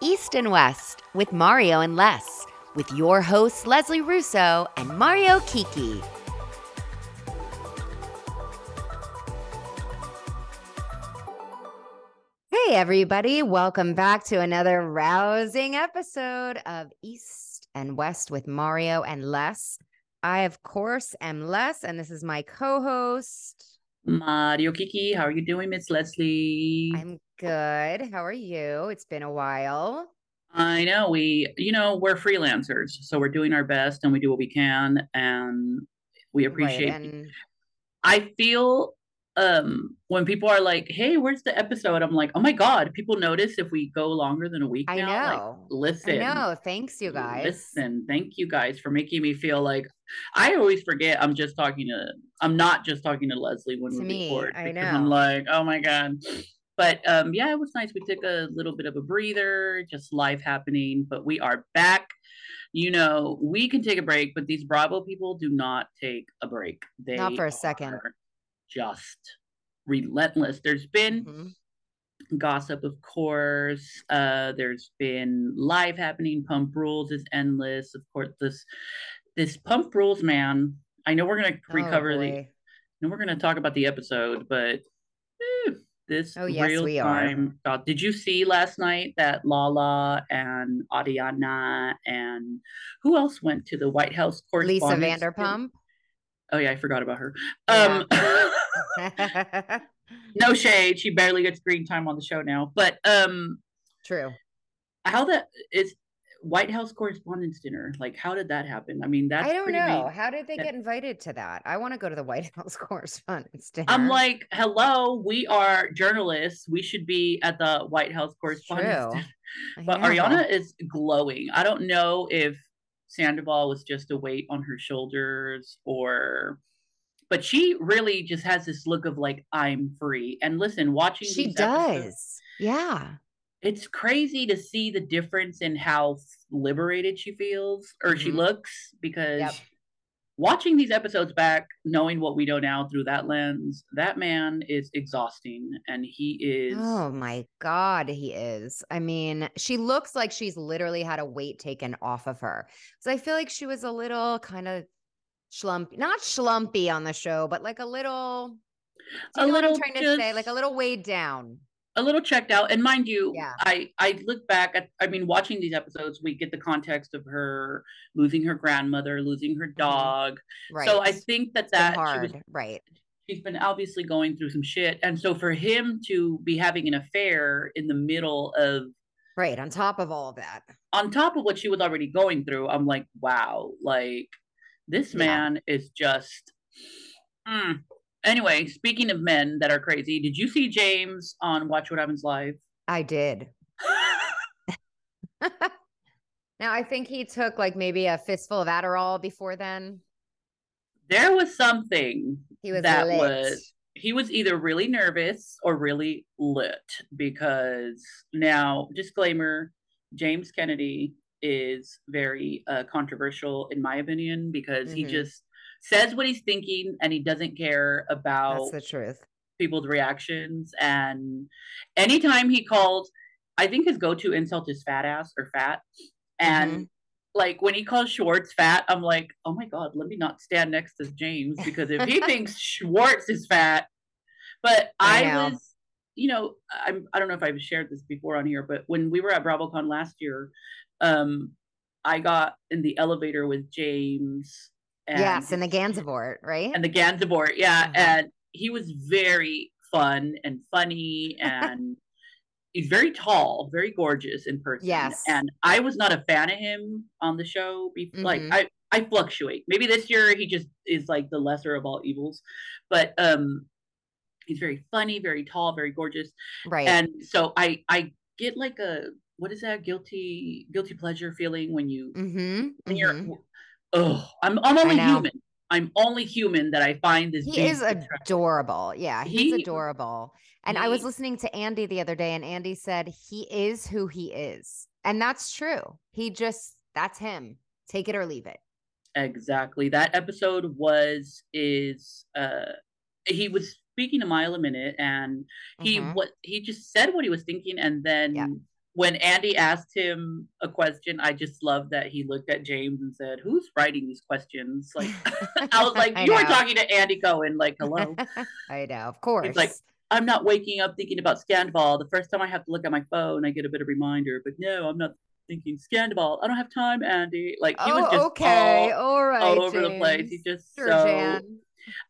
East and West with Mario and Les, with your hosts Leslie Russo and Mario Kiki. Hey, everybody, welcome back to another rousing episode of East and West with Mario and Les. I, of course, am Les, and this is my co host. Mario Kiki, how are you doing, Miss Leslie? I'm good. How are you? It's been a while. I know we, you know, we're freelancers, so we're doing our best and we do what we can, and we appreciate. Right, and I feel um when people are like, "Hey, where's the episode?" I'm like, "Oh my god, people notice if we go longer than a week." I now. Like, know. listen, I know. Thanks, you guys. Listen, thank you guys for making me feel like I always forget I'm just talking to I'm not just talking to Leslie when To we me, record I because I'm like, oh my god. But um yeah, it was nice. We took a little bit of a breather, just life happening, but we are back. You know, we can take a break, but these Bravo people do not take a break. They Not for a second. Just relentless. There's been Mhm. gossip, of course. Uh, there's been live happening. Pump Rules is endless. Of course, this this Pump Rules man. I know we're gonna Oh, recover the. boy. No, we're gonna talk about the episode, but this Oh, yes, real time. God, did you see last night that Lala and Ariana and who else went to the White House court? Lisa? Vanderpump. Oh yeah, I forgot about her. Yeah. Um, no shade. She barely gets screen time on the show now. But um True. how that is White House Correspondents' Dinner. Like, how did that happen? I mean, that's I don't know. How did they that- get invited to that? I want to go to the White House Correspondents' Dinner. I'm like, hello, we are journalists. We should be at the White House Correspondents' True. Dinner. But. Ariana is glowing. I don't know if Sandoval was just a weight on her shoulders or. But she really just has this look of like I'm free. And listen, watching She these episodes- does. Yeah. It's crazy to see the difference in how liberated she feels or she Mhm. looks because Yep. watching these episodes back knowing what we know now through that lens that man is exhausting and he is Oh my God, he is. I mean, she looks like she's literally had a weight taken off of her. So I feel like she was a little kind of schlumpy, not schlumpy on the show, but like a little, A you know what I'm little trying to say? Like a little weighed down. A little checked out and mind you Yeah. i i look back at i mean watching these episodes we get the context of her losing her grandmother losing her dog Mm-hmm. Right. so i think that that she hard. was right. she's been obviously going through some shit and so for him to be having an affair in the middle of Right. On top of all of that. on top of what she was already going through i'm like wow like this Yeah. man is just Mm. Anyway speaking of men that are crazy did you see james on watch what happens live I did. now I think he took like maybe a fistful of Adderall before then. there was something He was that lit. was he was either really nervous or really lit because now disclaimer james kennedy is very uh, controversial in my opinion because he Mhm. just says what he's thinking and he doesn't care about That's the truth. people's reactions and anytime he called i think his go-to insult is fat ass or fat and Mm-hmm. like when he calls schwartz fat i'm like oh my god let me not stand next to james because if he thinks schwartz is fat but I i, was you know I'm, i don't know if i've shared this before on here but when we were at bravocon last year um i got in the elevator with james and yes, and the Gansevoort, right? and the Gansevoort, yeah. Uh-huh. And he was very fun and funny and he's very tall, very gorgeous in person. Yes. And I was not a fan of him on the show. Like Mhm. I, I fluctuate. Maybe this year he just is like the lesser of all evils. But um he's very funny, very tall, very gorgeous. right. And so I I get like a what is that guilty guilty pleasure feeling when you mm-hmm. when you're oh I'm I'm only human. I'm only human that I find this. He is adorable. Yeah, he's He- adorable. And I was listening to Andy the other day, and Andy said he is who he is. And that's true. He just, that's him. Take it or leave it. Exactly. That episode was is uh he was speaking a mile a minute and he Mhm. what he just said what he was thinking and then Yeah. When Andy asked him a question, I just loved that he looked at James and said, "Who's writing these questions?" Like I was like, I "You know. talking to Andy Cohen." Like, hello. I know, of course. He's like, I'm not waking up thinking about Scandal. The first time I have to look at my phone, I get a bit of reminder. But no, I'm not thinking Scandal. I don't have time, Andy. Like he was oh, just okay, all, all right, all over the place. He just Sure, so. Jan.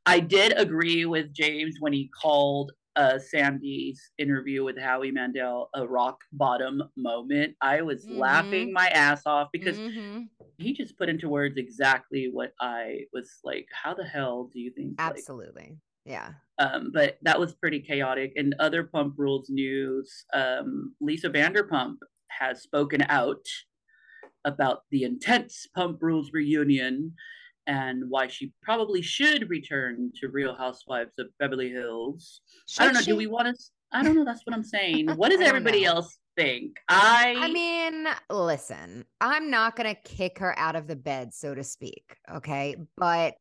I did agree with James when he called uh, Sandy's interview with Howie Mandel a rock bottom moment. I was Mhm. laughing my ass off because Mhm. he just put into words exactly what I was like. How the hell do you think? like, absolutely, yeah. um, but that was pretty chaotic. And other Pump Rules news, um, Lisa Vanderpump has spoken out about the intense Pump Rules reunion and why she probably should return to Real Housewives of Beverly Hills. I don't know. she? Do we want to? I don't know. That's what I'm saying. What does everybody know. else think? I. I mean, listen, I'm not going to kick her out of the bed, so to speak. Okay. But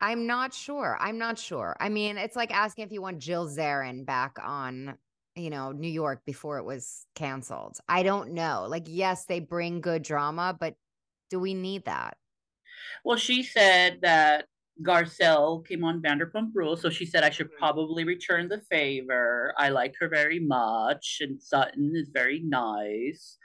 I'm not sure. I'm not sure. I mean, it's like asking if you want Jill Zarin back on, you know, New York before it was canceled. I don't know. Like, yes, they bring good drama, but do we need that? Well, she said that Garcelle came on Vanderpump Rules, so she said I should Mhm. probably return the favor. I like her very much, and Sutton is very nice.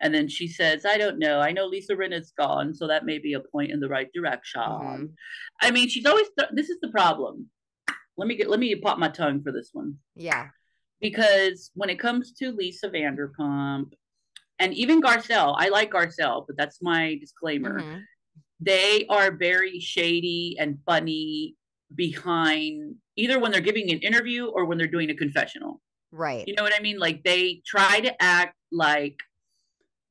And then she says, I don't know. I know Lisa Rinna's gone, so that may be a point in the right direction. Mhm. I mean, she's always th- this is the problem. Let me get let me pop my tongue for this one Yeah. because when it comes to Lisa Vanderpump and even Garcelle, I like Garcelle, but that's my disclaimer Mhm. They are very shady and funny behind either when they're giving an interview or when they're doing a confessional. Right. You know what I mean? Like they try to act like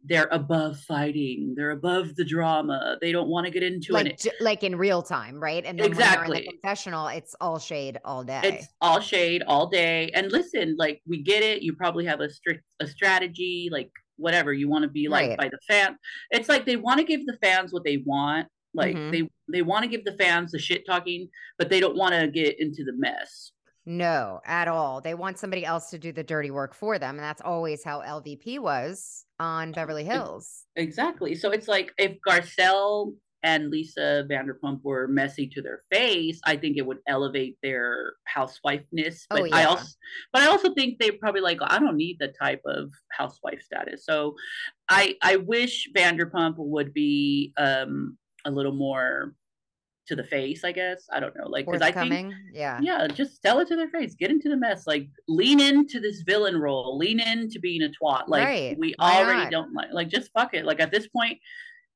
they're above fighting, they're above the drama. They don't want to get into like, it. j- like in real time, right? And then when they're in Exactly. the confessional, it's all shade all day. It's all shade all day. And listen, like we get it. You probably have a strict a strategy, like whatever you want to be like Right. by the fan. It's like they want to give the fans what they want. Like Mhm. they they want to give the fans the shit talking, but they don't want to get into the mess. No, at all. They want somebody else to do the dirty work for them. And that's always how LVP was on Beverly Hills. Exactly. So it's like if Garcelle and Lisa Vanderpump were messy to their face, I think it would elevate their housewifeness. Oh, But I yeah. also but I also think they probably like, I don't need the type of housewife status. So I I wish Vanderpump would be um a little more to the face, I guess. I don't know. Like because I think Yeah. yeah, just tell it to their face. Get into the mess. Like lean into this villain role. Lean into being a twat. Like Right. we Why already not? don't like. Like just fuck it. Like at this point,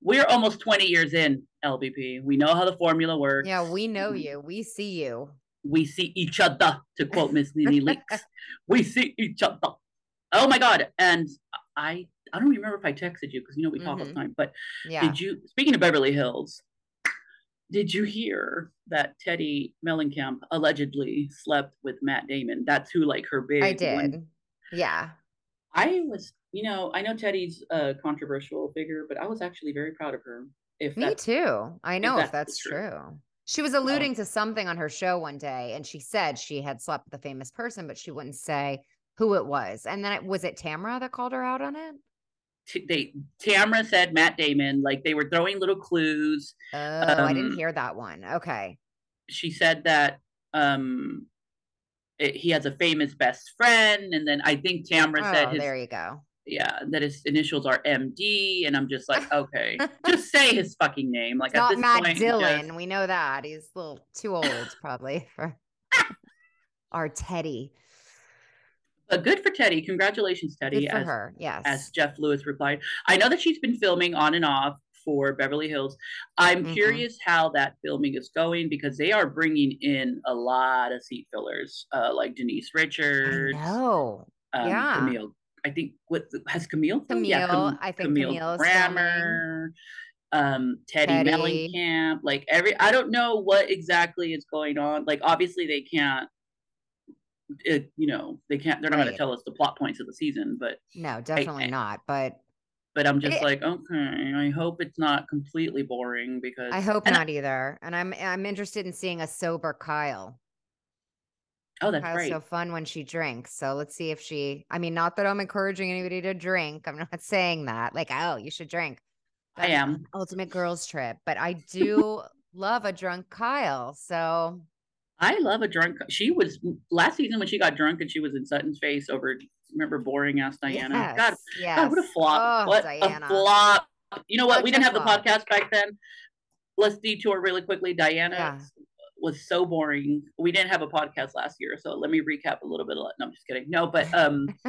we're almost twenty years in LVP. We know how the formula works. Yeah, we know you. We see you. We see each other. To quote Miss Nene Leakes, we see each other. Oh my god! And I I don't remember if I texted you because you know we talk all the Mhm. time. But Yeah. did you? Speaking of Beverly Hills, did you hear that Teddi Mellencamp allegedly slept with Matt Damon? That's who like her big. I one- did. Yeah. I was, you know, I know Teddi's a controversial figure, but I was actually very proud of her. If Me too. I know if that's that's true. True. She was alluding to something on her show one day and she said she had slept with a famous person, but she wouldn't say who it was. And then it, was it Tamra that called her out on it? T- they Tamra said Matt Damon, like they were throwing little clues. Oh, I didn't Um, hear that one. Okay. She said that um it, he has a famous best friend, and then I think Tamra said Oh, his there you go. Yeah that his initials are MD, and I'm just like okay, just say his fucking name. Like not this Matt point, Dillon. just- We know that. He's a little too old, probably, for our Teddi. but good for Teddi. Congratulations, Teddi. Good for as her. Yes. as Jeff Lewis replied. I know that she's been filming on and off for Beverly Hills. I'm Mhm. curious how that filming is going because they are bringing in a lot of seat fillers, uh, like Denise Richards, know. um, yeah. Camille. I think what has Camille? Camille, I think Camille Grammer, um, Teddi, Teddi. Mellencamp. Like every, I don't know what exactly is going on. Like obviously they can't. It, you know they can't they're not going to tell us the plot points of the season but No, definitely not. But but I'm just Eh. like, okay, I hope it's not completely boring because I hope not either. And I'm I'm interested in seeing a sober Kyle. Oh, that's Kyle's right. so fun when she drinks. So let's see if she. I mean, not that I'm encouraging anybody to drink. I'm not saying that. Like, oh, you should drink. I am. ultimate girls trip. But I do love a drunk Kyle. So I love a drunk. She was last season when she got drunk and she was in Sutton's face over. Remember boring ass Diana? yes, God, yes. God, what a flop! Oh, what Diana. a flop! You know what? Such we didn't have the podcast back then. Let's detour really quickly. Diana Yeah. Was so boring. We didn't have a podcast last year, so let me recap a little bit. Of, no, I'm just kidding. No, but um,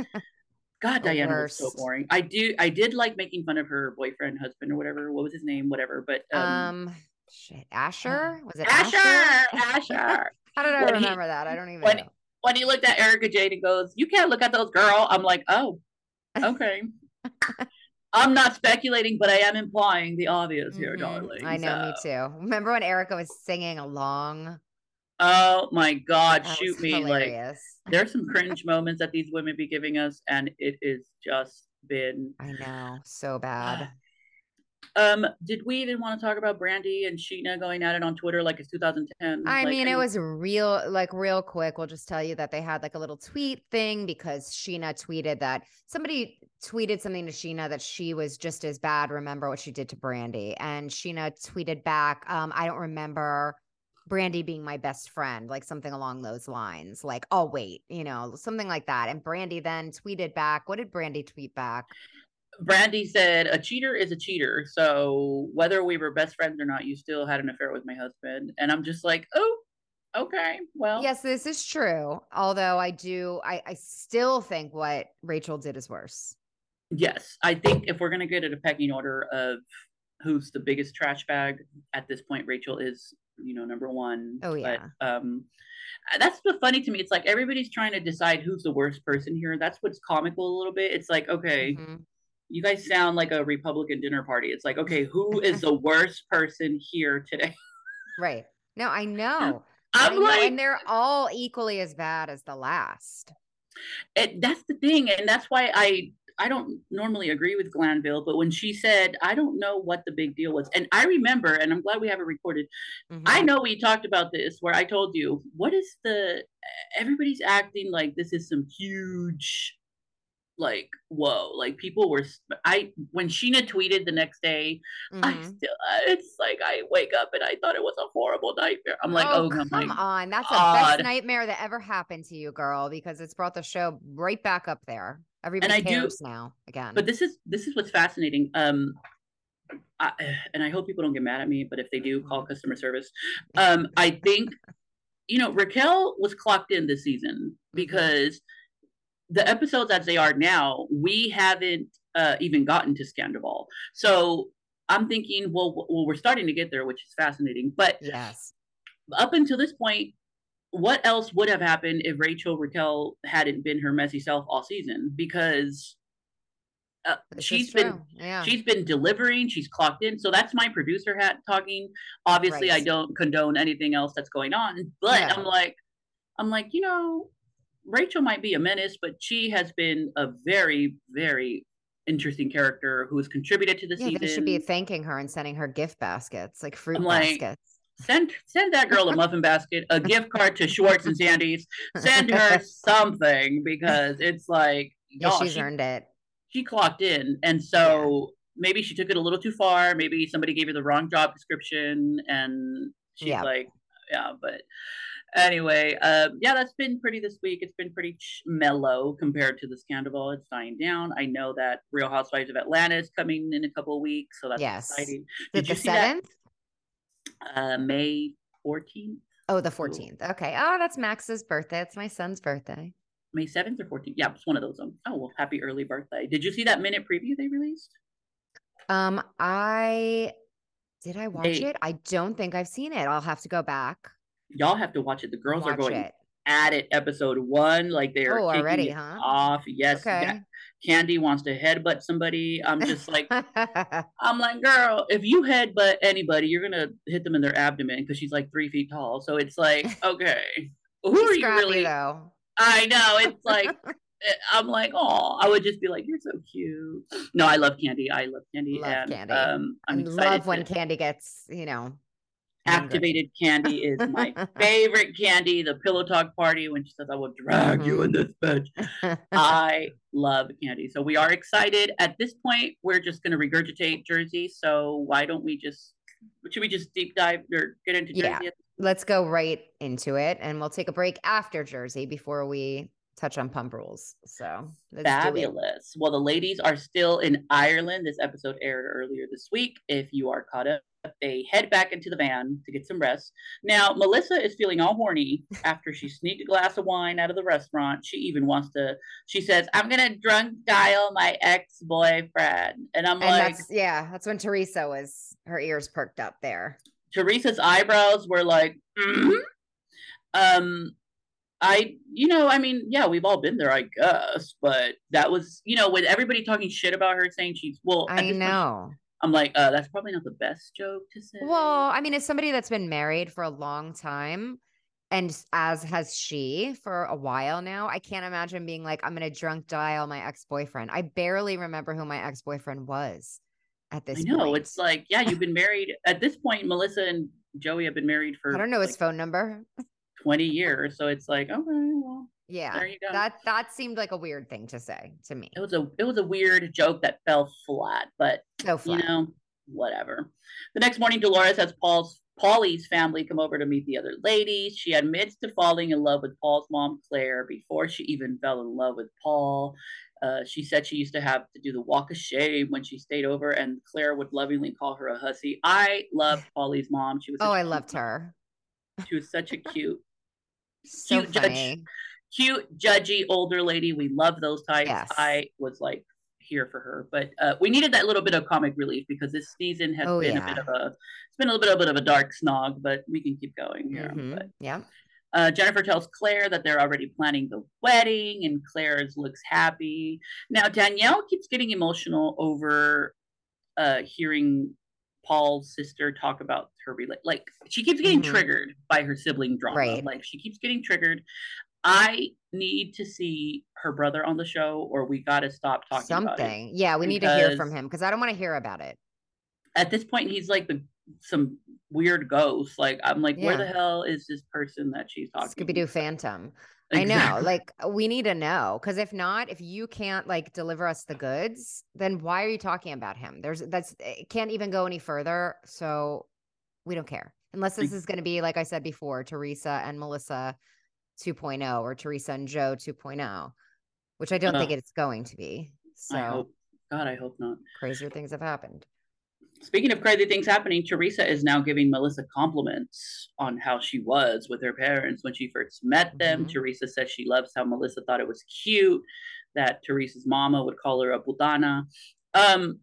God, The Diana was so boring. I do. I did like making fun of her boyfriend, husband, or whatever. What was his name? Whatever. But um, Um, shit, Asher was it Asher, Asher? Asher. How did I When he- remember that? I don't even when- know. when he looked at Erika Jayne and goes, "You can't look at those, girl," I'm like, "Oh, okay." I'm not speculating, but I am implying the obvious here, Mhm. darling. I know, me too. Remember when Erika was singing along? Oh my God, That shoot me! Like hilarious. there's some cringe moments that these women be giving us, and it is just been. I know, so bad. Um, did we even want to talk about Brandi and Scheana going at it on Twitter like it's 2010? I Like, mean, it was real, like real quick. We'll just tell you that they had like a little tweet thing because Scheana tweeted that somebody tweeted something to Scheana that she was just as bad. Remember what she did to Brandi? And Scheana tweeted back, um, I don't remember Brandi being my best friend, like something along those lines. Like, oh, wait, you know, something like that. And Brandi then tweeted back. What did Brandi tweet back? Brandi said, "A cheater is a cheater. So whether we were best friends or not, you still had an affair with my husband." And I'm just like, "Oh, okay, well, Yes, this is true. Although I do, I, I still think what Rachel did is worse. yes." I think if we're gonna get at a pecking order of who's the biggest trash bag at this point, Rachel is, you know, number one. Oh, yeah. But, um, that's the funny to me. It's like everybody's trying to decide who's the worst person here. That's what's comical a little bit. It's like, okay, Mhm. You guys sound like a Republican dinner party. It's like, okay, who is the worst person here today? Right. No, I know. I I'm know, like, and they're all equally as bad as the last. it, that's the thing, and that's why I I don't normally agree with Glanville, but when she said, I don't know what the big deal was, and I remember, and I'm glad we have it recorded. I Mhm. know we talked about this where I told you, what is the everybody's acting like this is some huge like whoa like people were i when scheana tweeted the next day i Mhm. still it's like i wake up and i thought it was a horrible nightmare i'm like oh, come my on. That's the best nightmare that ever happened to you, girl, because it's brought the show right back up there. Everybody I do- cares now again. but this is this is what's fascinating um I, and i hope people don't get mad at me but if they do call customer service um i think you know raquel was clocked in this season because the episodes as they are now we haven't uh, even gotten to Scandoval. so i'm thinking well, well we're starting to get there which is fascinating but yes. up until this point what else would have happened if rachel raquel hadn't been her messy self all season because uh, she's been yeah. she's been delivering she's clocked in so that's my producer hat talking obviously i don't condone anything else that's going on but Yeah. i'm like i'm like you know rachel might be a menace but she has been a very very interesting character who has contributed to the yeah, season they should be thanking her and sending her gift baskets, like fruit I'm like, baskets. send send that girl a muffin basket a gift card to schwartz and sandy's send her something because it's like Yeah, she's she- earned it. she clocked in and so maybe she took it a little too far maybe somebody gave her the wrong job description and she's Yeah. like yeah but anyway uh, yeah that's been pretty this week it's been pretty ch- mellow compared to the scandal it's dying down i know that real housewives of atlanta is coming in a couple of weeks so that's Yes. exciting did you the see that? uh may 14th Oh, the 14th. Okay. Oh, that's Max's birthday. It's my son's birthday. may 7th or 14th yeah it's one of those um, oh well happy early birthday did you see that minute preview they released Um, I did I watch They- it? I don't think I've seen it. I'll have to go back. Y'all have to watch it the girls are going it. at it episode one like they're Oh, already, huh? off yes Okay. yeah. kandi wants to headbutt somebody i'm just like i'm like girl if you headbutt anybody you're gonna hit them in their abdomen because she's like three feet tall so it's like okay who She's are you really though. i know it's like eh, i'm like oh i would just be like you're so cute no i love kandi i love kandi Love and Kandi. um i'm excited love when to- Kandi gets, you know, activated kandi is my favorite candy. The pillow talk party when she says, I will drag you in this bitch. I love kandi. So we are excited. At this point, we're just going to regurgitate Jersey. So why don't we just, should we just deep dive or get into Jersey? Yeah. Let's go right into it and we'll take a break after Jersey before we touch on pump rules. So fabulous. Well, the ladies are still in Ireland. This episode aired earlier this week. If you are caught up, they head back into the van to get some rest. Now, Melissa is feeling all horny after she sneaked a glass of wine out of the restaurant. She even wants to, she says, I'm going to drunk dial my ex boyfriend. And I'm and like, that's, yeah, that's when Teresa was, her ears perked up there. Teresa's eyebrows were like, mm-hmm. um, I, you know, I mean, yeah, we've all been there, I guess, but that was, you know, with everybody talking shit about her, saying she's, well, I know. Point, I'm like, uh, that's probably not the best joke to say. Well, I mean, as somebody that's been married for a long time, and as has she for a while now, I can't imagine being like, I'm going to drunk dial my ex boyfriend. I barely remember who my ex boyfriend was at this I know. Point. It's like, yeah, you've been married. at this point, Melissa and Joey have been married for. I don't know like, his phone number. 20 years. So it's like, okay, well, yeah, there you go. That that seemed like a weird thing to say to me. It was a it was a weird joke that fell flat, but so flat. you know, whatever. The next morning, Dolores has Paul's Paulie's family come over to meet the other ladies. She admits to falling in love with Paul's mom, Claire, before she even fell in love with Paul. Uh, she said she used to have to do the walk of shame when she stayed over, and Claire would lovingly call her a hussy. I loved Paulie's mom. She was oh, I loved her. She was such a cute so cute funny. judge, cute judgy older lady. We love those types. Yes. I was like here for her, but uh, we needed that little bit of comic relief because this season has oh, been yeah. a bit of a it's been a little bit, a bit of a dark snog, but we can keep going here. Mm-hmm. But, yeah. Uh, Jennifer tells Claire that they're already planning the wedding, and Claire looks happy. Now Danielle keeps getting emotional over uh, hearing Paul's sister talk about her like she keeps getting mm-hmm. triggered by her sibling drama. Right. Like she keeps getting triggered. I need to see her brother on the show, or we got to stop talking. Something, yeah, we need to hear from him because I don't want to hear about it. At this point, he's like the some weird ghost. Like I'm like, yeah. where the hell is this person that she's talking? Scooby Doo Phantom. Exactly. I know. Like we need to know because if not, if you can't like deliver us the goods, then why are you talking about him? There's that's it can't even go any further. So we don't care unless this is going to be like I said before, Teresa and Melissa 2.0 or Teresa and Joe 2.0, which I don't think it's going to be. So I hope God, I hope not. Crazier things have happened. Speaking of crazy things happening, Teresa is now giving Melissa compliments on how she was with her parents when she first met them. Mm-hmm. Teresa says she loves how Melissa thought it was cute that Teresa's mama would call her a putana. Um,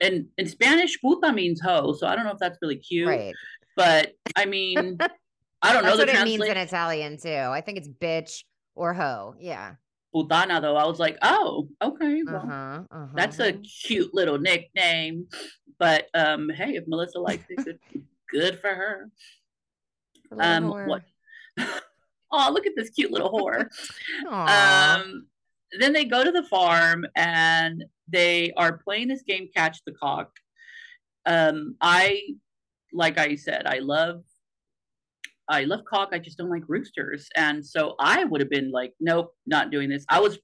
and in Spanish, puta means hoe, so I don't know if that's really cute. Right. But I mean, I don't know. That's what it means in Italian too. I think it's bitch or hoe. Yeah. Putana though, I was like, oh, okay, well, uh-huh, uh-huh. that's a cute little nickname. But um, hey, if Melissa likes it, good, good for her. Um, what? oh, look at this cute little whore. um, then they go to the farm and they are playing this game, Catch the Cock. Um, I, like I said, I love I love cock. I just don't like roosters. And so I would have been like, nope, not doing this. I was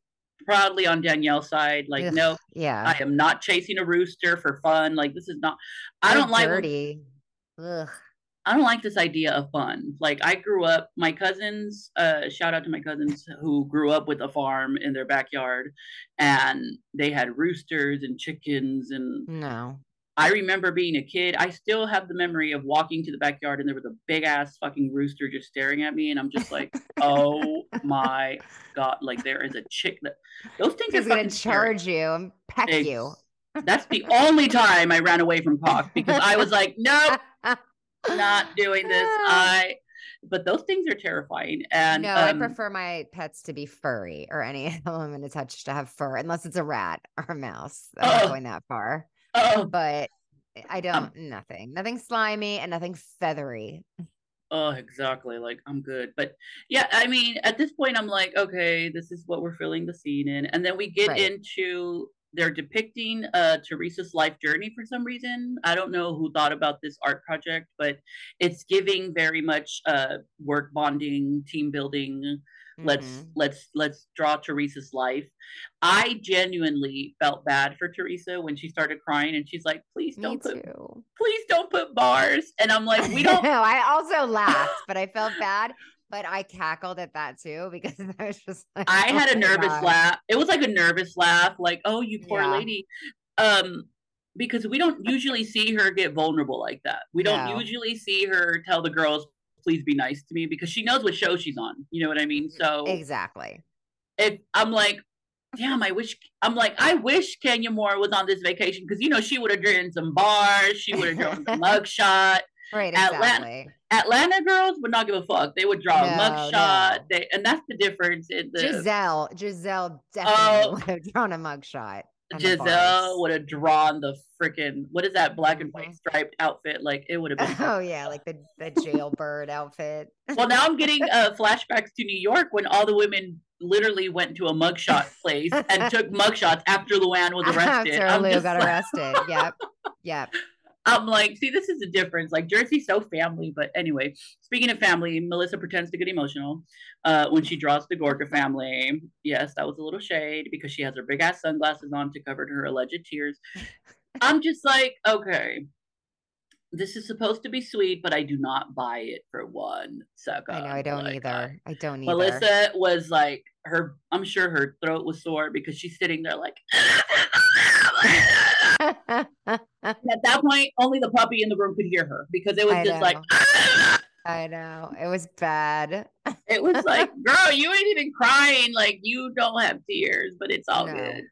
proudly on Danielle's side. Like, Ugh, no, yeah, I am not chasing a rooster for fun. Like, this is not. I don't like. Dirty. Ugh. I don't like this idea of fun. Like I grew up, my cousins, uh, shout out to my cousins who grew up with a farm in their backyard and they had roosters and chickens and no. I remember being a kid. I still have the memory of walking to the backyard and there was a big ass fucking rooster just staring at me, and I'm just like, oh my god! Like there is a chick that those things He's are gonna charge scary. you and peck it's, you. That's the only time I ran away from cock because I was like, nope, not doing this. I. But those things are terrifying. And no, um, I prefer my pets to be furry or any animal I'm going to touch to have fur, unless it's a rat or a mouse. I'm not going that far. Oh. But I um don't um, nothing. Nothing slimy and nothing feathery. Oh, exactly. Like I'm good. But yeah, I mean, at this point I'm like, okay, this is what we're filling the scene in. And then we get right. into they're depicting uh Teresa's life journey for some reason. I don't know who thought about this art project, but it's giving very much uh work bonding, team building. Let's Mhm. let's let's draw Teresa's life. I genuinely felt bad for Teresa when she started crying and she's like, please don't put too. please don't put bars. And I'm like, we don't I also laughed, but I felt bad. But I cackled at that too because I was just like, I oh had a nervous God. laugh. It was like a nervous laugh, like, oh, you poor Yeah. lady. Um, because we don't usually see her get vulnerable like that. We don't No. usually see her tell the girls, please be nice to me because she knows what show she's on. You know what I mean? Mm-hmm. So Exactly. if I'm like, damn, I wish I'm like, I wish Kenya Moore was on this vacation because you know she would have driven some bars, she would have drawn the mugshot. Right. Atlanta- Exactly. Atlanta girls would not give a fuck. They would draw a No, mugshot. no. They and that's the difference in the Giselle. Giselle oh. definitely Oh. would have drawn a mugshot. Giselle would have drawn the freaking what is that black and white Mhm. striped outfit? Like it would have been. Oh yeah, like the the jailbird outfit. well, now I'm getting uh, flashbacks to New York when all the women literally went to a mugshot place and took mugshots after Luann was arrested. After I'm Lou got like- arrested. Yep. Yep. I'm like, see, this is the difference. Like Jersey's so family, but anyway, speaking of family, Melissa pretends to get emotional uh, when she draws the Gorga family. Yes, that was a little shade because she has her big ass sunglasses on to cover her alleged tears. I'm just like, okay, this is supposed to be sweet, but I do not buy it for one second. I know. I don't Like, either. I don't either. Melissa was like, her. I'm sure her throat was sore because she's sitting there like. At that point, only the puppy in the room could hear her because it was I just like, I know. It was bad. it was like, girl, you ain't even crying. Like, you don't have tears, but it's all No. good.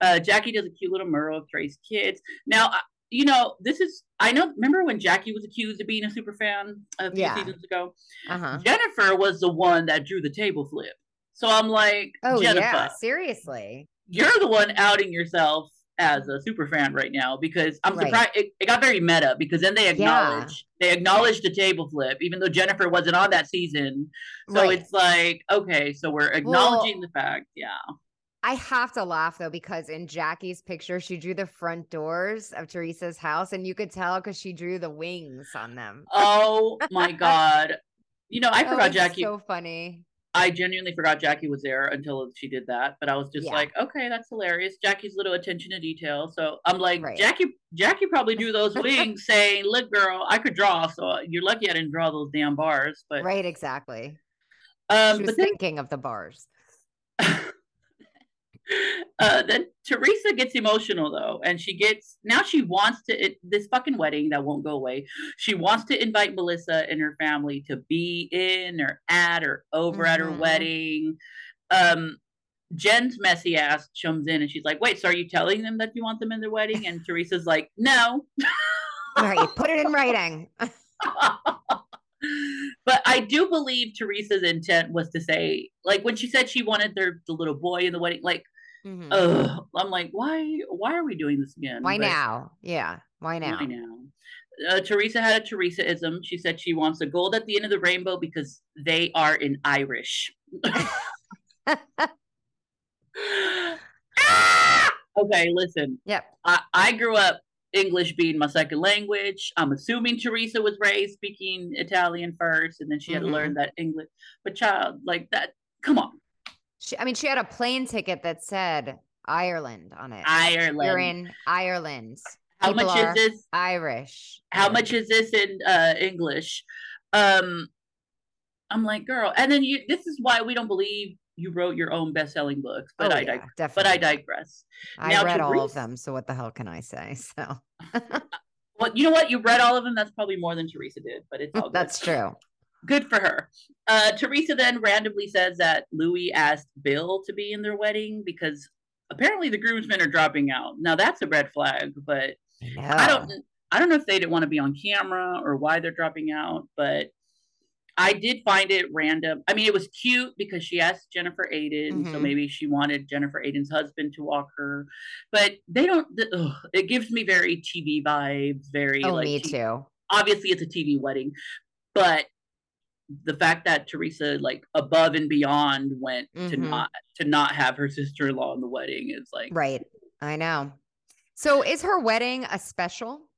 Uh, Jackie does a cute little mural of Trey's kids. Now, you know, this is, I know, remember when Jackie was accused of being a super fan a few Yeah. seasons ago? Uh-huh. Jennifer was the one that drew the table flip. So I'm like, Oh Jennifer, yeah, seriously. you're the one outing yourself as a super fan right now because I'm Right. surprised it, it got very meta because then they Yeah. acknowledge they acknowledged the table flip even though Jennifer wasn't on that season. So Right. it's like okay, so we're acknowledging the fact, yeah. I have to laugh though because in Jackie's picture, she drew the front doors of Teresa's house, and you could tell because she drew the wings on them. Oh my god. You know, I That forgot Jackie. So funny. I genuinely forgot Jackie was there until she did that. But I was just Yeah. like, okay, that's hilarious. Jackie's little attention to detail. So I'm like, Right. Jackie, Jackie probably drew those wings, saying, "Look, girl, I could draw. So you're lucky I didn't draw those damn bars." But Right, exactly. um, she was but then thinking of the bars. uh, then Teresa gets emotional though, and she gets now she wants to it, this fucking wedding that won't go away. She wants to invite Melissa and her family to be in or at or over at her Mhm. wedding. Um, Jen's messy ass comes in and she's like, "Wait, so are you telling them that you want them in their wedding?" And Teresa's like, "No." Right, put it in writing. but I do believe Teresa's intent was to say, like when she said she wanted their the little boy in the wedding, like Mhm. Ugh. I'm like, why? Why are we doing this again? Why But now? Yeah, why now? Why now? Uh, Teresa had a Teresaism. She said she wants a gold at the end of the rainbow because they are in Irish. Ah! okay, listen. Yep. I, I grew up English being my second language. I'm assuming Teresa was raised speaking Italian first, and then she had Mhm. to learn that English. But child, like that, come on, She, I mean, she had a plane ticket that said Ireland on it. Ireland. You're in Ireland. How People much is this? Irish. how much is this in uh english um i'm like girl and then you this is why we don't believe you wrote your own best-selling books but Oh, i yeah, dig- but i digress I Now, read all of them, so what the hell can I say? So well you know what you read all of them that's probably more than teresa did but it's all good. that's true. Good for her uh teresa then randomly says that luis asked bill to be in their wedding because apparently the groomsmen are dropping out now that's a red flag but I don't I don't know if they didn't want to be on camera or why they're dropping out, but I did find it random. I mean, it was cute because she asked Jennifer Aydin, so Mhm. maybe she wanted Jennifer Aydin's husband to walk her. But they don't. ugh, it gives me very TV vibes. Very Oh, like me T- too. obviously it's a TV wedding, but the fact that Teresa like above and beyond went to Mhm. not to not have her sister in law in the wedding is like Right. I know. So is her wedding a special?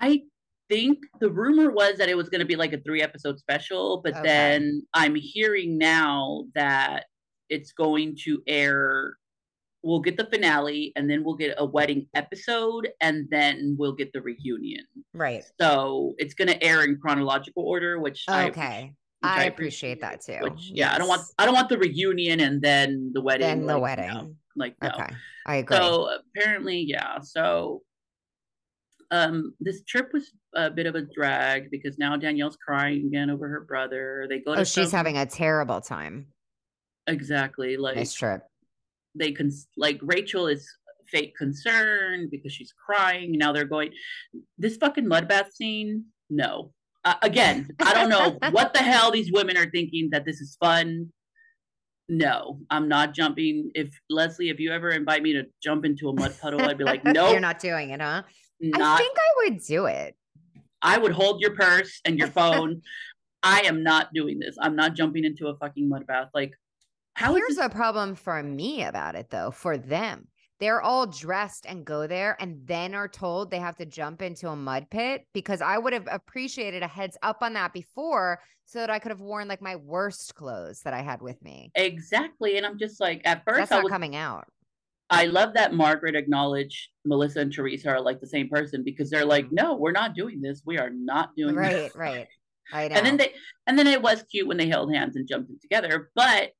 I think the rumor was that it was going to be like a three episode special, but Okay. then I'm hearing now that it's going to air. We'll get the finale and then we'll get a wedding episode and then we'll get the reunion. Right. So it's going to air in chronological order, which I Okay. which I appreciate that too. Which, yeah, I don't want I don't want the reunion and then the wedding. Then the like, wedding. no. like no. Okay. I agree. So apparently, yeah. So um this trip was a bit of a drag because now Danielle's crying again over her brother. They go to oh, she's some- having a terrible time. exactly like Nice trip. They can like Rachel is fake concerned because she's crying. Now they're going this fucking mud bath scene. No, uh, again, I don't know what the hell these women are thinking that this is fun. No, I'm not jumping. If Leslie, if you ever invite me to jump into a mud puddle, I'd be like, no, You're not doing it, huh? I think I would do it. I would hold your purse and your phone. I am not doing this. I'm not jumping into a fucking mud bath. Like, how Here's this- a problem for me about it though, for them. They're all dressed and go there and then are told they have to jump into a mud pit because I would have appreciated a heads up on that before so that I could have worn like my worst clothes that I had with me. exactly? And I'm just like, at first, That's I was coming out. I love that Margaret acknowledged Melissa and Teresa are like the same person because they're like, mm-hmm. no, we're not doing this. We are not doing Right, this. right. I know. And then they and then it was cute when they held hands and jumped in together. But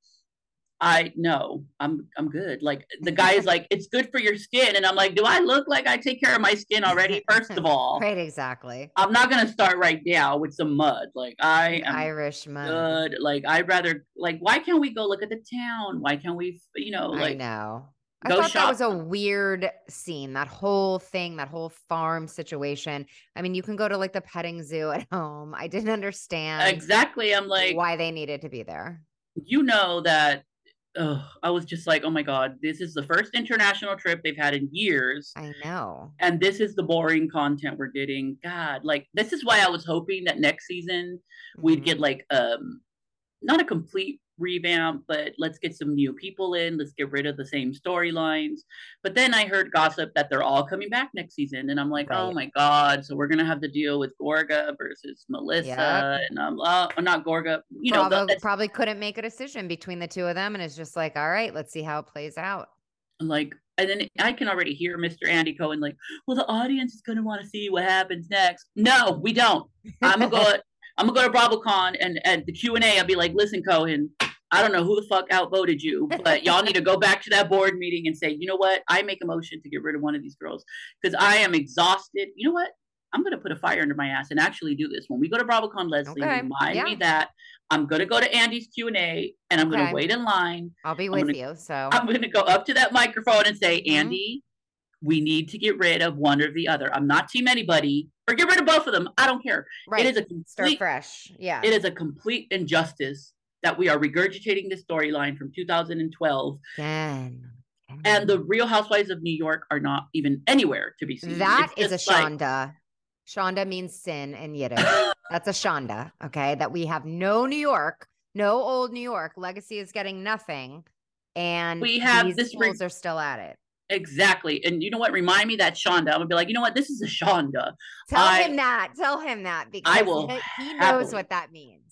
I no, I'm I'm good. Like the guy is like, it's good for your skin. And I'm like, do I look like I take care of my skin already? First of all, right, exactly. I'm not gonna start right now with some mud. Like I am Irish mud. good. Like I'd rather like why can't we go look at the town? Why can't we you know I like know. I thought that was a weird scene. That whole thing, that whole farm situation. I mean, you can go to like the petting zoo at home. I didn't understand exactly I'm like why they needed to be there. you know that ugh, I was just like, oh my god, this is the first international trip they've had in years. I know. and this is the boring content we're getting. God, like this is why I was hoping that next season we'd Mhm. get like um not a complete revamp, but let's get some new people in. Let's get rid of the same storylines. But then I heard gossip that they're all coming back next season, and I'm like, oh my god! So we're gonna have to deal with Gorga versus Melissa, Yep. and um, uh, not Gorga. You know, the, probably couldn't make a decision between the two of them, and it's just like, all right, let's see how it plays out. like and then I can already hear Mr. Andy Cohen like, well, the audience is gonna want to see what happens next. No, we don't. I'm gonna go. I'm gonna go to BravoCon and and the Q and A. I'll be like, listen, Cohen. I don't know who the fuck outvoted you, but y'all need to go back to that board meeting and say, you know what? I make a motion to get rid of one of these girls because I am exhausted. You know what? I'm gonna put a fire under my ass and actually do this. When we go to BravoCon, Leslie, Okay, remind yeah. me that I'm gonna go to Andy's Q and A and I'm gonna wait in line I'll be with gonna- you. So I'm going to go up to that microphone and say, Mhm. Andy, we need to get rid of one or the other. I'm not team anybody, or get rid of both of them. I don't care. right, It is a start fresh. Yeah. it is a complete injustice that we are regurgitating this storyline from 2012, Again. and the Real Housewives of New York are not even anywhere to be seen. That It's is a just like- Shonda. Shonda means sin in Yiddish. That's a Shonda. Okay. That we have no New York, no old New York. Legacy is getting nothing. And We have these this re- are still at it. exactly. And you know what? Remind me that Shonda. I'm gonna be like, you know what? This is a Shonda, Tell I- him that. Tell him that because I will he, he knows what that means.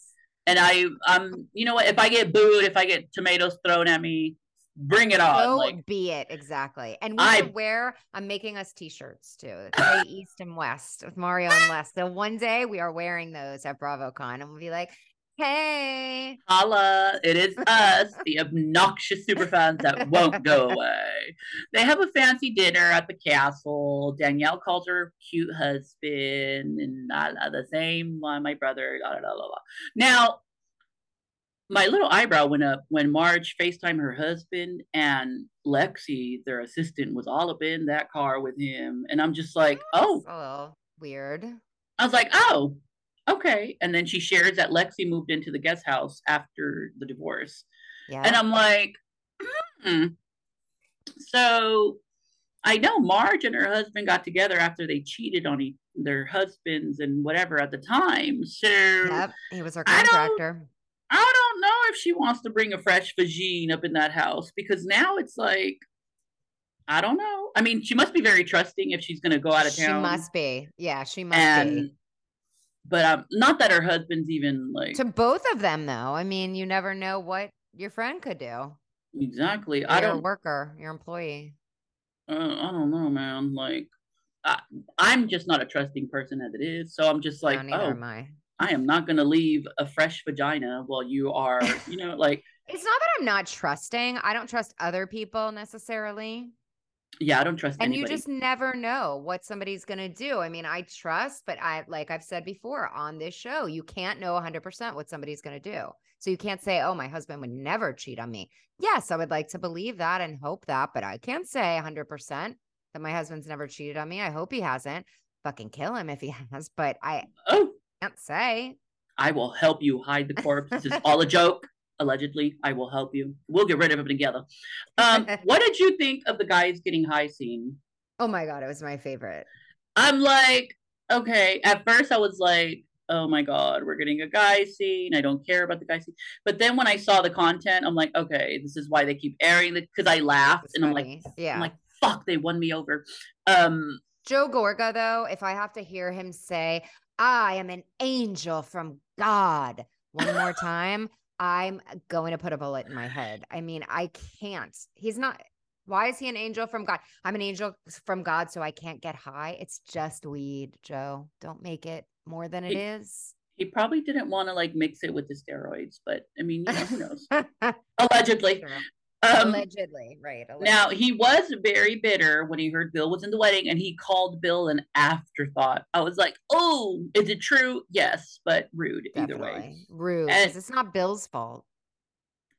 And I, I'm, you know what? If I get booed, if I get tomatoes thrown at me, bring it on. So like, be it exactly. And we I- wear. I'm making us t-shirts too. East and West with Mario and Les. So one day we are wearing those at BravoCon, and we'll be like, "Hey, Holla, it is us, the obnoxious superfans that won't go away. They have a fancy dinner at the castle. Danielle calls her cute husband, and la, the same one, my brother. La, la, la, la, la. Now, my little eyebrow went up when Marge FaceTime her husband and Lexi, their assistant, was all up in that car with him. And I'm just like, oh, little weird." I was like, oh, okay. And then she shares that Lexi moved into the guest house after the divorce. Yeah. And I'm like, hmm. So I know Marge and her husband got together after they cheated on e- their husbands and whatever at the time. So Yep, he was our I don't- contractor. I don't know if she wants to bring a fresh vagine up in that house because now it's like, I don't know. I mean, she must be very trusting if she's going to go out of town. She must be. Yeah, she must and be. But um, not that her husband's even like To both of them, though. I mean, you never know what your friend could do. exactly. I don't. worker, your employee. Uh, I don't know, man. Like, I, I'm just not a trusting person as it is. So I'm just like, no, oh, am I. I am not going to leave a fresh vagina while you are, you know, like, It's not that I'm not trusting. I don't trust other people necessarily. Yeah, I don't trust And anybody. you just never know what somebody's going to do. I mean, I trust, but I, like I've said before on this show, you can't know 100% what somebody's going to do. So you can't say, oh, my husband would never cheat on me. Yes, I would like to believe that and hope that, but I can't say 100% that my husband's never cheated on me. I hope he hasn't. Fucking kill him if he has, but I oh, can't say. I will help you hide the corpse. This is all a joke. Allegedly, I will help you. We'll get rid of him together. Um, what did you think of the guys getting high scene? Oh my God, it was my favorite. I'm like, okay. At first, I was like, oh my god, we're getting a guy scene. I don't care about the guy scene. But then when I saw the content, I'm like, okay, this is why they keep airing it because I laughed It's and I'm like, yeah. I'm like, fuck, they won me over. Um, Joe Gorga, though, if I have to hear him say, I am an angel from God one more time, I'm going to put a bullet in my head. I mean, I can't. He's not. Why is he an angel from God? I'm an angel from God, so I can't get high. It's just weed, Joe. Don't make it more than it He- is. he probably didn't want to like mix it with the steroids, but I mean, you know, who knows? Allegedly. Um, allegedly, right? Now he was very bitter when he heard Bill was in the wedding, and he called Bill an afterthought. I was like, "Oh, is it true? Yes, but rude either way." Rude. And- it's not Bill's fault.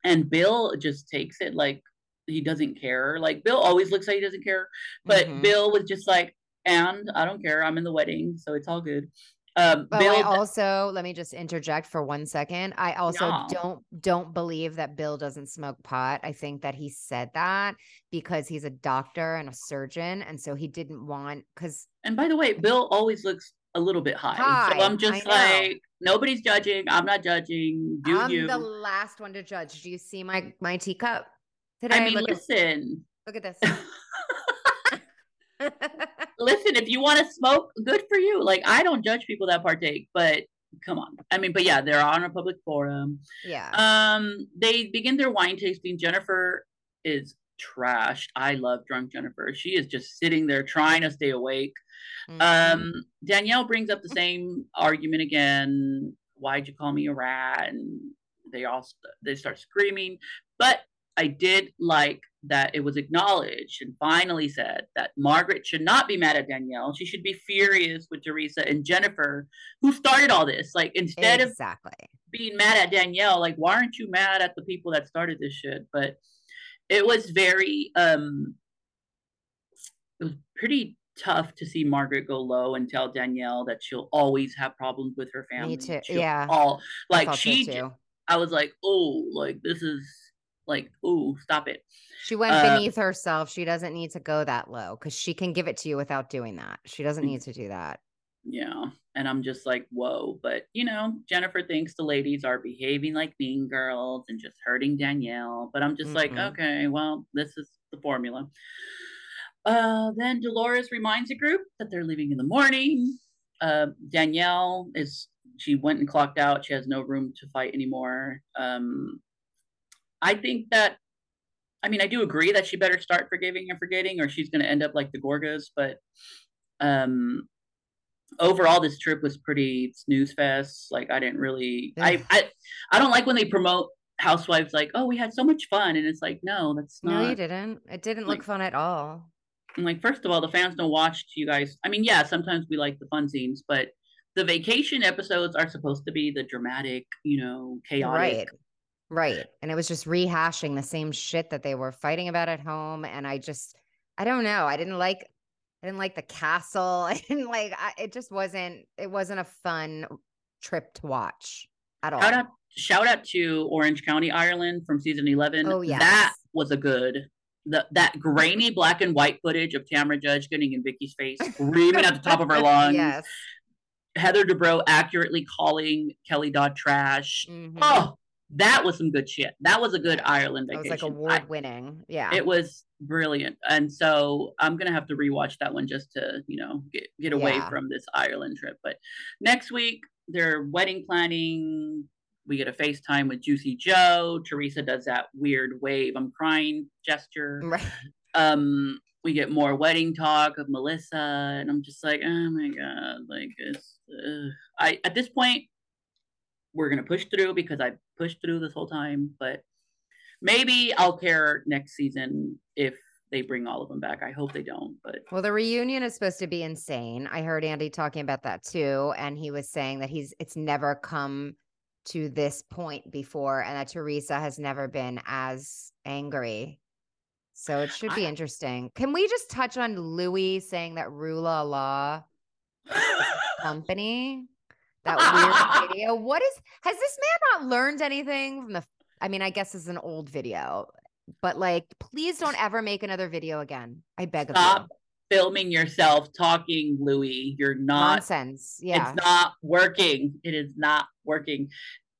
And Bill just takes it like he doesn't care. Like Bill always looks like he doesn't care, but Mhm. Bill was just like, "And I don't care. I'm in the wedding, so it's all good." Um, Oh, Bill, I also let me just interject for one second. I also No. don't don't believe that Bill doesn't smoke pot. I think that he said that because he's a doctor and a surgeon, and so he didn't want because and by the way, Bill always looks a little bit high. High, so I'm just like, nobody's judging. I'm not judging. Do I'm you? the last one to judge. Do you see my my teacup today? I mean, look, listen. at, look at this. listen, if you want to smoke, good for you. Like I don't judge people that partake, but come on. I mean, but yeah, they're on a public forum. yeah. Um, they begin their wine tasting. Jennifer is trashed. I love drunk Jennifer. She is just sitting there trying to stay awake. Mhm. Um, Danielle brings up the same argument again. Why'd you call me a rat? And they all they start screaming. But I did like that it was acknowledged and finally said that Margaret should not be mad at Danielle. She should be furious with Teresa and Jennifer, who started all this. Like instead of exactly. being mad at Danielle, like why aren't you mad at the people that started this shit? But it was very um it was pretty tough to see Margaret go low and tell Danielle that she'll always have problems with her family. too, She'll yeah. All like she. I was like, oh, like this is like, oh, stop it. She went Uh, beneath herself. She doesn't need to go that low because she can give it to you without doing that. She Mm. doesn't need to do that. Yeah. And I'm just like, whoa. But, you know, Jennifer thinks the ladies are behaving like mean girls and just hurting Danielle. But I'm just like, Mhm. okay, well, this is the formula. Uh, then Dolores reminds the group that they're leaving in the morning. Uh, Danielle is, she went and clocked out. She has no room to fight anymore. Um, I think that, I mean, I do agree that she better start forgiving and forgetting, or she's going to end up like the Gorgas. But um, overall this trip was pretty snooze fest like i didn't really I, I i don't like when they promote housewives like oh we had so much fun and it's like no that's No, you didn't. It didn't look fun at all. I'm like first of all the fans don't watch you guys i mean yeah sometimes we like the fun scenes but the vacation episodes are supposed to be the dramatic you know chaotic Right. Right. And it was just rehashing the same shit that they were fighting about at home. And I just, I don't know. I didn't like, I didn't like the castle. I didn't like, I, it just wasn't, it wasn't a fun trip to watch at all. shout out shout out to orange county ireland from season 11 Oh, yes. that was a good the, that grainy black and white footage of Tamra Judge getting in Vicki's face, screaming at the top of her lungs. yes. Heather Dubrow accurately calling Kelly Dodd trash. Mhm. Oh, that was some good shit. That was a good Ireland vacation. It was like award winning. Yeah. it was brilliant. And so I'm gonna have to rewatch that one just to, you know, get get away Yeah. from this Ireland trip. But next week they're wedding planning. We get a FaceTime with Juicy Joe. Teresa does that weird wave, I'm crying gesture. Right. Um, we get more wedding talk of Melissa, and I'm just like, oh my god, like it's uh, I at this point we're gonna push through because I pushed through this whole time, but maybe I'll care next season if they bring all of them back. I hope they don't, but Well, the reunion is supposed to be insane. I heard Andy talking about that too, and he was saying that he's it's never come to this point before, and that Teresa has never been as angry. So it should be I- interesting. Can we just touch on Luis saying that Rula Law company? That weird video. What is has this man not learned anything from the I mean, I guess it's an old video, but like please don't ever make another video again. I beg of you. stop filming yourself talking, Luis. You're not Nonsense. Yeah. It's not working. It is not working.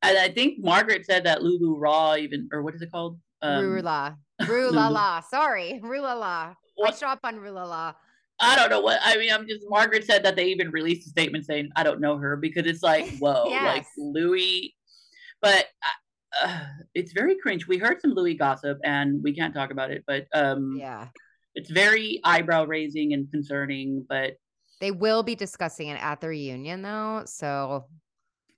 And I think Margaret said that Lulu Raw even or what is it called? Um, Rula. Rula la. Sorry. Rula la. I What- shop on Rula la. I don't know what I mean. I'm just Margaret said that they even released a statement saying I don't know her because it's like whoa, like Luis. But uh, it's very cringe. We heard some Luis gossip, and we can't talk about it. But um, Yeah. it's very eyebrow raising and concerning. But They will be discussing it at the reunion though. So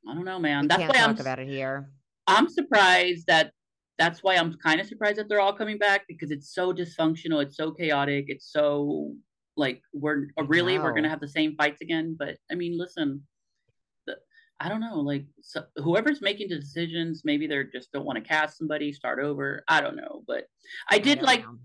I don't know, man. That's why talk I'm about it here. I'm surprised that that's why I'm kind of surprised that they're all coming back because it's so dysfunctional, it's so chaotic, it's so like we're uh, really we're gonna have the same fights again. But I mean, listen, the, I don't know, like so, whoever's making the decisions, maybe they're just don't want to cast somebody, start over. I don't know, but I did don't like know.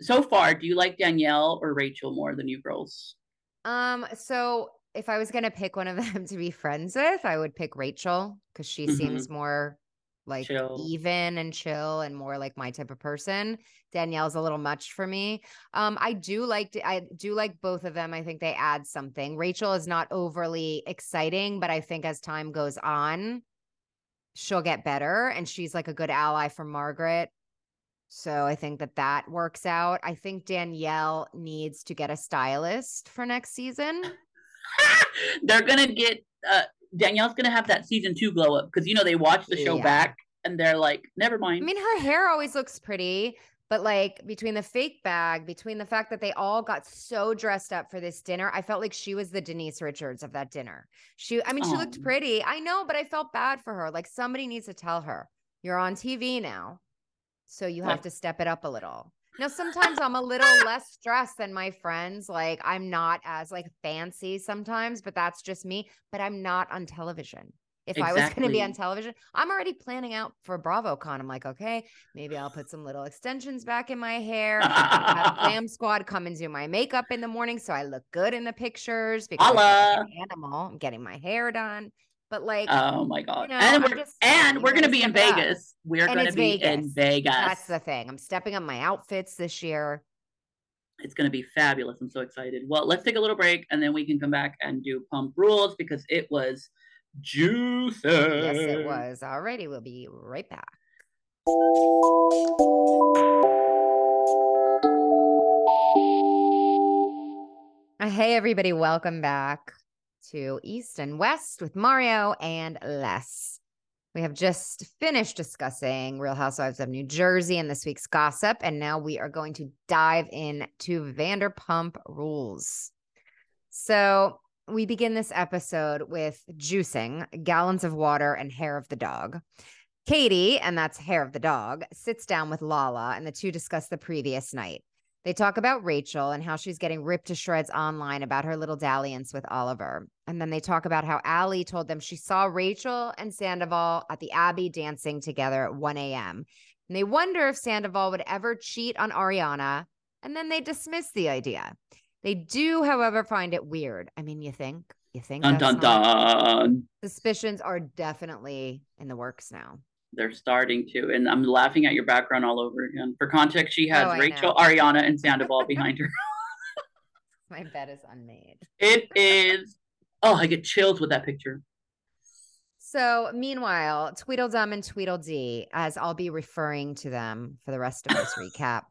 so far. Do you like Danielle or Rachel more than you girls? Um, so if I was gonna pick one of them to be friends with, I would pick Rachel because she Mhm. seems more like Chill. even and chill and more like my type of person. Danielle's a little much for me. Um, I do like I do like both of them. I think they add something. Rachel is not overly exciting, but I think as time goes on, she'll get better and she's like a good ally for Margaret. So I think that that works out. I think Danielle needs to get a stylist for next season. they're gonna get uh Danielle's gonna have that season two glow up because you know they watch the show Yeah. back and they're like, never mind. I mean, her hair always looks pretty, but like between the fake bag, between the fact that they all got so dressed up for this dinner, I felt like she was the Denise Richards of that dinner. She, I mean, she looked pretty. I know, but I felt bad for her. Like somebody needs to tell her, you're on TV now. So you have Like- to step it up a little. Now, sometimes I'm a little less stressed than my friends. Like I'm not as like fancy sometimes, but that's just me. But I'm not on television. If I was going to be on television, I'm already planning out for BravoCon. I'm like, okay, maybe I'll put some little extensions back in my hair. Have Glam Squad come and do my makeup in the morning so I look good in the pictures because I feel like Holla. an animal. I'm getting my hair done. But like, Oh my god! know, and we're just- and we're gonna be in it up. Vegas. We're And gonna be in Vegas. Vegas. that's the thing. I'm stepping up my outfits this year. It's gonna be fabulous. I'm so excited. Well, let's take a little break and then we can come back and do pump rules because it was juicy. Yes, it was. Alrighty, we'll be right back. Hey, everybody, welcome back to East and West with Mario and Les. We have just finished discussing Real Housewives of New Jersey and this week's gossip, and now we are going to dive in to Vanderpump Rules. So, we begin this episode with juicing, gallons of water, and hair of the dog. Katie, and that's hair of the dog, sits down with Lala, and the two discuss the previous night. They talk about Rachel and how she's getting ripped to shreds online about her little dalliance with Oliver. And then they talk about how Allie told them she saw Rachel and Sandoval at the Abbey dancing together at 1 a.m. And they wonder if Sandoval would ever cheat on Ariana. And then they dismiss the idea. They do, however, find it weird. I mean, you think? You think? Dun dun dun. Suspicions are definitely in the works now. They're starting to, and I'm laughing at your background all over again. For context, she has Oh, Rachel, know. Ariana, and Sandoval behind her. My bed is unmade. It is. Oh, I get chills with that picture. So, meanwhile, Tweedledum and Tweedledee, as I'll be referring to them for the rest of this recap,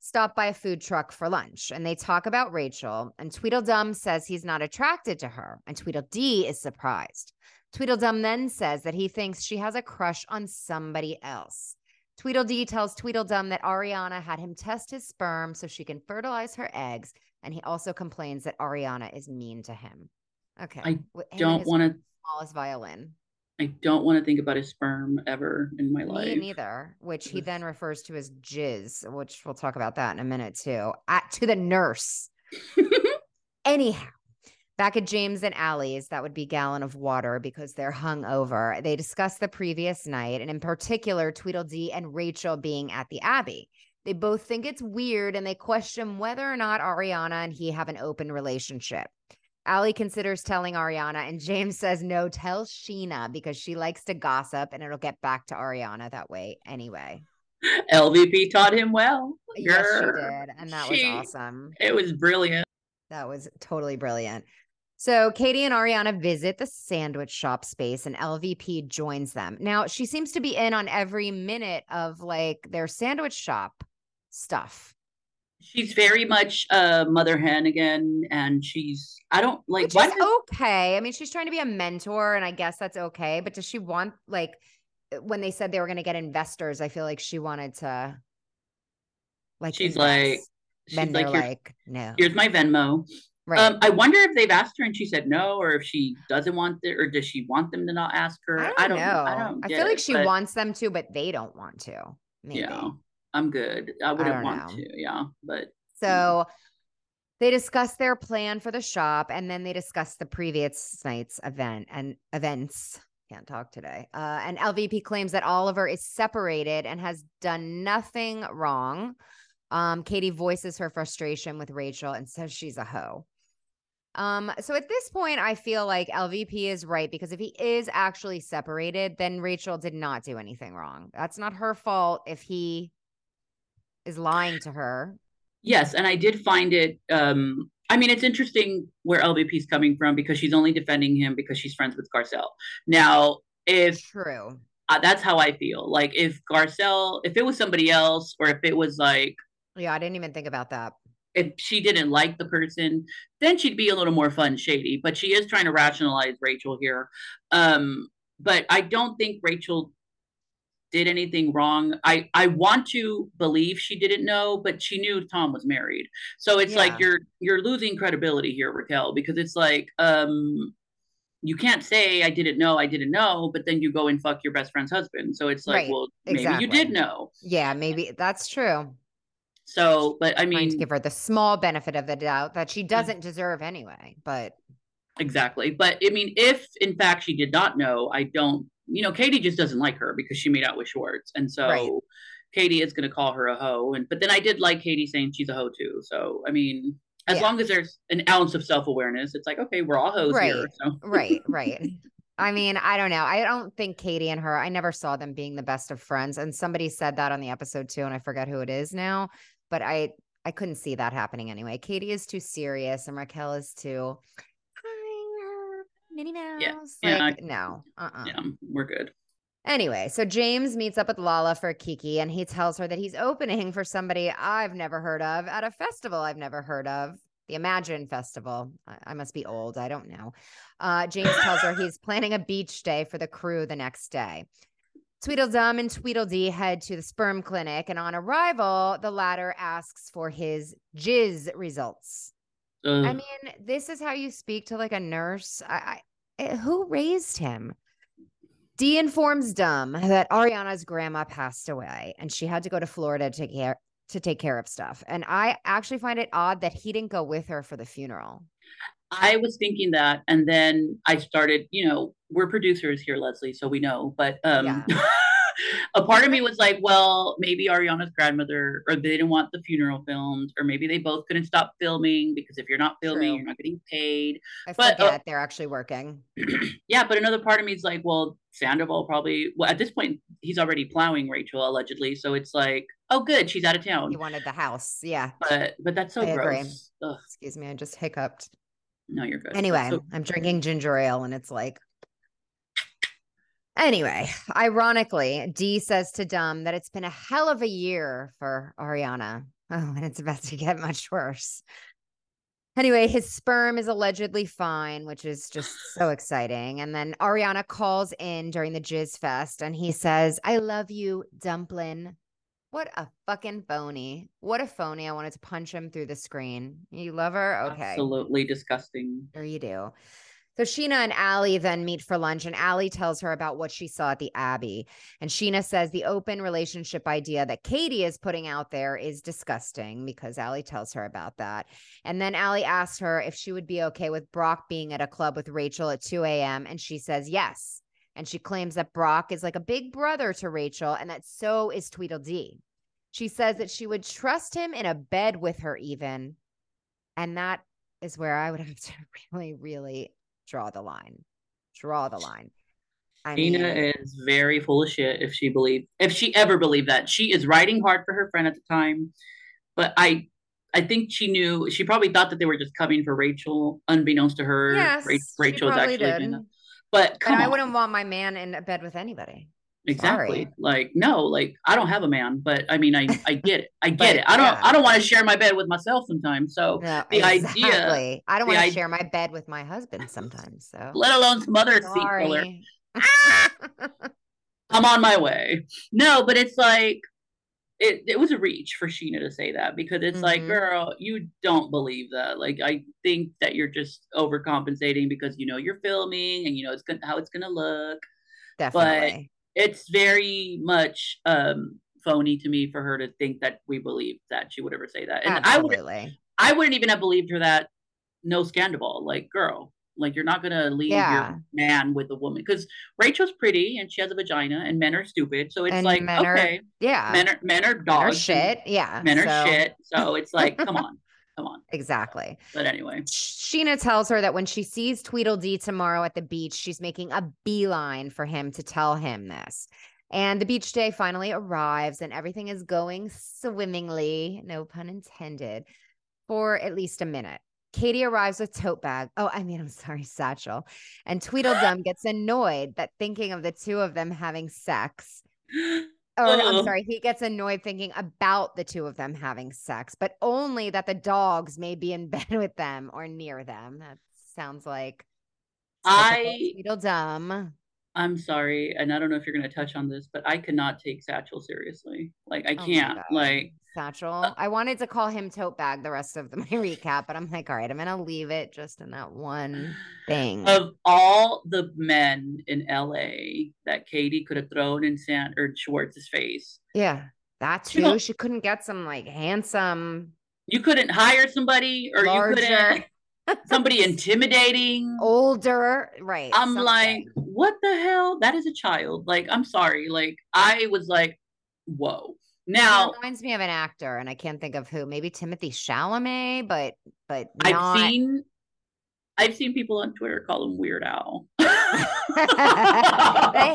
stop by a food truck for lunch and they talk about Rachel. And Tweedledum says he's not attracted to her, and Tweedledee is surprised. Tweedledum then says that he thinks she has a crush on somebody else. Tweedledee tells Tweedledum that Ariana had him test his sperm so she can fertilize her eggs, and he also complains that Ariana is mean to him. Okay. I don't want to smallest violin. I don't want to think about his sperm ever in my life. Me neither. Which he then refers to as jizz, which we'll talk about that in a minute too. At to the nurse. Anyhow, back at James and Allie's, that would be gallon of water because they're hung over. They discuss the previous night, and in particular, Tweedledee and Rachel being at the Abbey. They both think it's weird and they question whether or not Ariana and he have an open relationship. Allie considers telling Ariana, and James says, no, tell Scheana because she likes to gossip and it'll get back to Ariana that way anyway. LVP taught him well. Yes, she did. And that she, was awesome. It was brilliant. That was totally brilliant. So Katie and Ariana visit the sandwich shop space and LVP joins them. Now, she seems to be in on every minute of like their sandwich shop stuff. She's very much a mother hen again and she's i don't like Which is okay. I mean she's trying to be a mentor and i guess that's okay but does she want like uh, when they said they were going to get investors i feel like she wanted to like she's like she's then like, like no. here's my venmo Right. Um, I wonder if they've asked her and she said no, or if she doesn't want it, or does she want them to not ask her? I don't, I don't know. I don't. I feel like she but... wants them to, but they don't want to. Maybe. Yeah. I'm good. I wouldn't I want know. to. Yeah. But so they discuss their plan for the shop and then they discuss the previous night's event and events. Can't talk today. Uh, and LVP claims that Oliver is separated and has done nothing wrong. Um, Katie voices her frustration with Rachel and says she's a hoe. Um, so at this point, I feel like LVP is right because if he is actually separated, then Rachel did not do anything wrong. That's not her fault if he is lying to her. Yes, and I did find it. Um, I mean, it's interesting where LVP is coming from because she's only defending him because she's friends with Garcelle. Now, if true, uh, that's how I feel. Like if Garcelle, if it was somebody else, or if it was like, yeah, I didn't even think about that. If she didn't like the person, then she'd be a little more fun, shady. But she is trying to rationalize Rachel here. Um, but I don't think Rachel did anything wrong. I I want to believe she didn't know, but she knew Tom was married. So it's yeah. like you're you're losing credibility here, Raquel, because it's like um you can't say I didn't know, I didn't know, but then you go and fuck your best friend's husband. So it's like, right. well, maybe exactly. you did know. Yeah, maybe that's true. So, but I mean, to give her the small benefit of the doubt that she mm. doesn't deserve anyway. But exactly. But I mean, if in fact she did not know, I don't you know, Katie just doesn't like her because she made out with Schwartz. And so right. Katie is going to call her a hoe. And, but then I did like Katie saying she's a hoe too. So, I mean, as yeah. long as there's an ounce of self awareness, it's like, okay, we're all hoes right. here. So. right, right. I mean, I don't know. I don't think Katie and her, I never saw them being the best of friends. And somebody said that on the episode too, and I forget who it is now, but I I couldn't see that happening anyway. Katie is too serious and Raquel is too Minnie Mouse. Yeah. Like, yeah. no. Uh-uh. Yeah, we're good. Anyway, so James meets up with Lala for Kiki and he tells her that he's opening for somebody I've never heard of at a festival I've never heard of, the Imagine Festival. I, I must be old. I don't know. Uh, James tells her he's planning a beach day for the crew the next day. Tweedledum and Tweedledee head to the sperm clinic, and on arrival, the latter asks for his jizz results. Uh, I mean, this is how you speak to like a nurse. I, I eh, who raised him? Dee informs Dumb that Ariana's grandma passed away and she had to go to Florida to take care to take care of stuff. And I actually find it odd that he didn't go with her for the funeral. I was thinking that, and then I started. You know, we're producers here, Leslie, so we know. But um, yeah. a part of me was like, well, maybe Ariana's grandmother, or they didn't want the funeral filmed, or maybe they both couldn't stop filming because if you're not filming, True. you're not getting paid. I but, forget uh, they're actually working. yeah, but another part of me is like, well, Sandoval probably. Well, at this point, he's already plowing Rachel allegedly, so it's like, oh, good, she's out of town. He wanted the house, yeah. But but that's so I gross. Excuse me, I just hiccuped. No, you're good. Anyway, so- I'm drinking ginger ale, and it's like Anyway, ironically, Dee says to Dum that it's been a hell of a year for Ariana. Oh, and it's about to get much worse. Anyway, his sperm is allegedly fine, which is just so exciting. And then Ariana calls in during the Jizz Fest and he says, I love you, Dumplin. What a fucking phony. What a phony. I wanted to punch him through the screen. You love her? Okay. Absolutely disgusting. Sure you do. So Scheana and Allie then meet for lunch, and Allie tells her about what she saw at the Abbey. And Scheana says the open relationship idea that Katie is putting out there is disgusting because Allie tells her about that. And then Allie asks her if she would be okay with Brock being at a club with Rachel at 2 a.m. And she says yes. And she claims that Brock is like a big brother to Rachel, and that so is Tweedledee. She says that she would trust him in a bed with her, even. And that is where I would have to really, really draw the line. Draw the line. I mean, is very full of shit if she believed if she ever believed that. She is writing hard for her friend at the time. But I I think she knew she probably thought that they were just coming for Rachel, unbeknownst to her. Yes, Rachel is actually did. But and I wouldn't want my man in a bed with anybody. Exactly. Sorry. Like no, like I don't have a man, but I mean I I get it. I get it. I don't yeah. I don't want to share my bed with myself sometimes. So no, the exactly. idea I don't want to share my bed with my husband sometimes. So let alone some other seat filler. I'm on my way. No, but it's like it, it was a reach for Scheana to say that because it's mm-hmm. like, girl, you don't believe that. Like, I think that you're just overcompensating because you know you're filming and you know it's gonna, how it's gonna look. Definitely But it's very much um phony to me for her to think that we believe that she would ever say that. And Absolutely. I would I wouldn't even have believed her that no scandal. Like, girl, like you're not gonna leave yeah. your man with a woman because Rachel's pretty and she has a vagina and men are stupid. So it's and like okay, are, yeah, men are men are dogs, men are shit, yeah, men are so. shit. So it's like, come on. Come on. Exactly. But anyway, Scheana tells her that when she sees Tweedledee tomorrow at the beach, she's making a beeline for him to tell him this. And the beach day finally arrives and everything is going swimmingly, no pun intended, for at least a minute. Katie arrives with tote bag. Oh, I mean, I'm sorry, satchel. And Tweedledum gets annoyed that thinking of the two of them having sex or I'm sorry, he gets annoyed thinking about the two of them having sex, but only that the dogs may be in bed with them or near them. That sounds like I dumb. I'm sorry, and I don't know if you're going to touch on this, but I cannot take Satchel seriously. Like I oh can't. Like Satchel. Uh, I wanted to call him tote bag the rest of the, my recap, but I'm like, all right, I'm gonna leave it just in that one thing. Of all the men in LA that Katie could have thrown in Sand or Schwartz's face. Yeah, that too. You know, she couldn't get some like handsome. You couldn't hire somebody, or larger. you couldn't somebody intimidating, older, right? I'm something. like, what the hell? That is a child. Like, I'm sorry. Like, I was like, whoa. Now it reminds me of an actor, and I can't think of who. Maybe Timothée Chalamet, but but not... I've seen I've seen people on Twitter call him Weird Al. the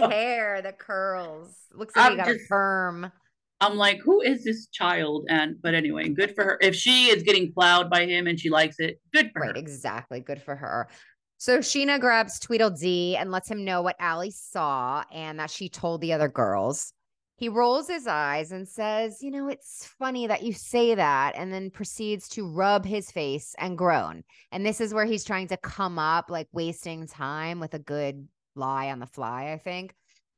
hair, the curls. Looks like I'm he got just, a perm. I'm like, who is this child? And but anyway, good for her. If she is getting plowed by him and she likes it, good for right, her. Exactly. Good for her. So Scheana grabs Tweedledee and lets him know what Allie saw and that she told the other girls. He rolls his eyes and says, You know, it's funny that you say that, and then proceeds to rub his face and groan. And this is where he's trying to come up, like wasting time with a good lie on the fly, I think.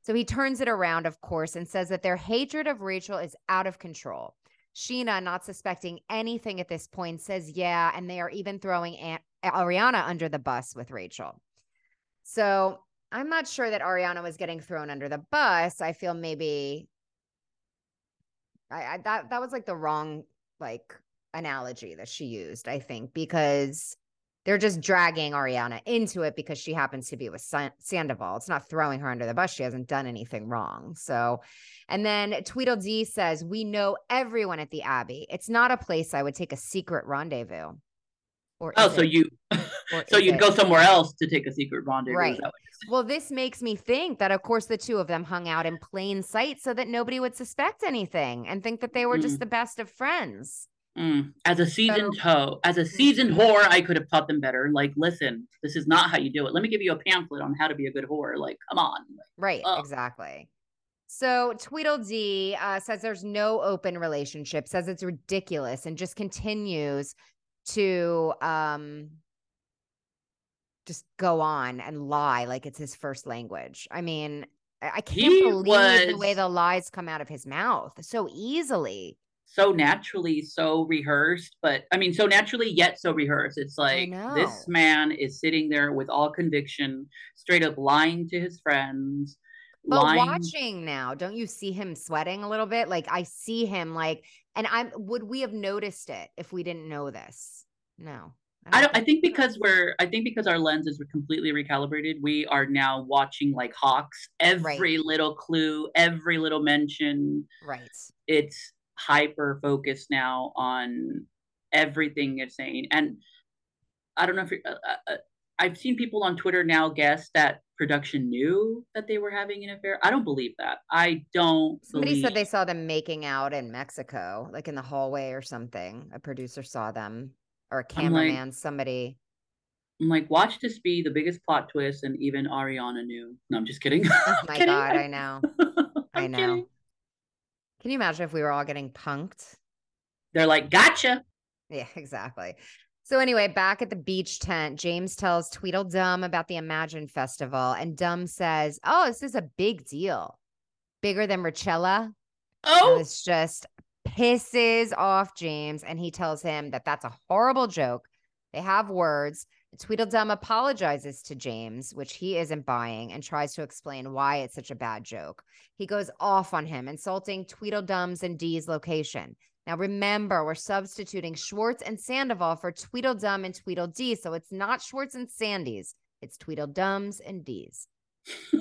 So he turns it around, of course, and says that their hatred of Rachel is out of control. Scheana, not suspecting anything at this point, says, Yeah. And they are even throwing Aunt Ariana under the bus with Rachel. So I'm not sure that Ariana was getting thrown under the bus. I feel maybe I, I that that was like the wrong like analogy that she used, I think, because they're just dragging Ariana into it because she happens to be with Sandoval. It's not throwing her under the bus. She hasn't done anything wrong. So, and then Tweedledee says, We know everyone at the Abbey. It's not a place I would take a secret rendezvous. Or oh, so it, you, so you'd it, go somewhere else to take a secret rendezvous. Right. Well, this makes me think that, of course, the two of them hung out in plain sight so that nobody would suspect anything and think that they were mm. just the best of friends. Mm. As a seasoned so, hoe, as a seasoned whore, I could have taught them better. Like, listen, this is not how you do it. Let me give you a pamphlet on how to be a good whore. Like, come on. right. Exactly. So Tweedledee uh, says there's no open relationship, says it's ridiculous, and just continues to um just go on and lie like it's his first language. I mean, I, can't He believe the way the lies come out of his mouth so easily. So naturally so rehearsed but i mean so naturally yet so rehearsed it's like this man is sitting there with all conviction straight up lying to his friends But lying watching now, don't you see him sweating a little bit? Like I see him like, and I'm would we have noticed it if we didn't know this? No. I don't. I think because we're. I think because our lenses were completely recalibrated, we are now watching like hawks. Every little clue, every little mention. right. It's hyper focused now on everything you're saying, and I don't know if you're, uh, uh, uh, I've seen people on Twitter now guess that production knew that they were having an affair. I don't believe that. I don't. Somebody believe, said they saw them making out in Mexico, like in the hallway or something. A producer saw them or a I'm like- cameraman, somebody. I'm like, watch this be the biggest plot twist, and even Ariana knew. No, I'm just kidding. Oh my kidding. God, I know. I know. kidding. Can you imagine if we were all getting punked? They're like, gotcha. Yeah, exactly. So anyway, back at the beach tent, James tells Tweedledum about the Imagine Festival, and Dum says, "Oh, this is a big deal, bigger than Richella." And Oh, this just pisses off James, and he tells him that that's a horrible joke. They have words. Tweedledum apologizes to James, which he isn't buying, and tries to explain why it's such a bad joke. He goes off on him, insulting Tweedledum's and Dee's location. Now, remember, we're substituting Schwartz and Sandoval for Tweedledum and Tweedledee, so it's not Schwartz and Sandy's, it's Tweedledum's and Dee's.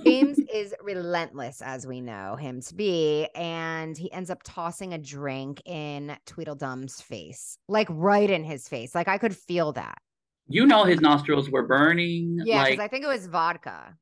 James is relentless, as we know him to be, and he ends up tossing a drink in Tweedledum's face, like right in his face. Like I could feel that. You know his nostrils were burning. Yeah, because like I think it was vodka.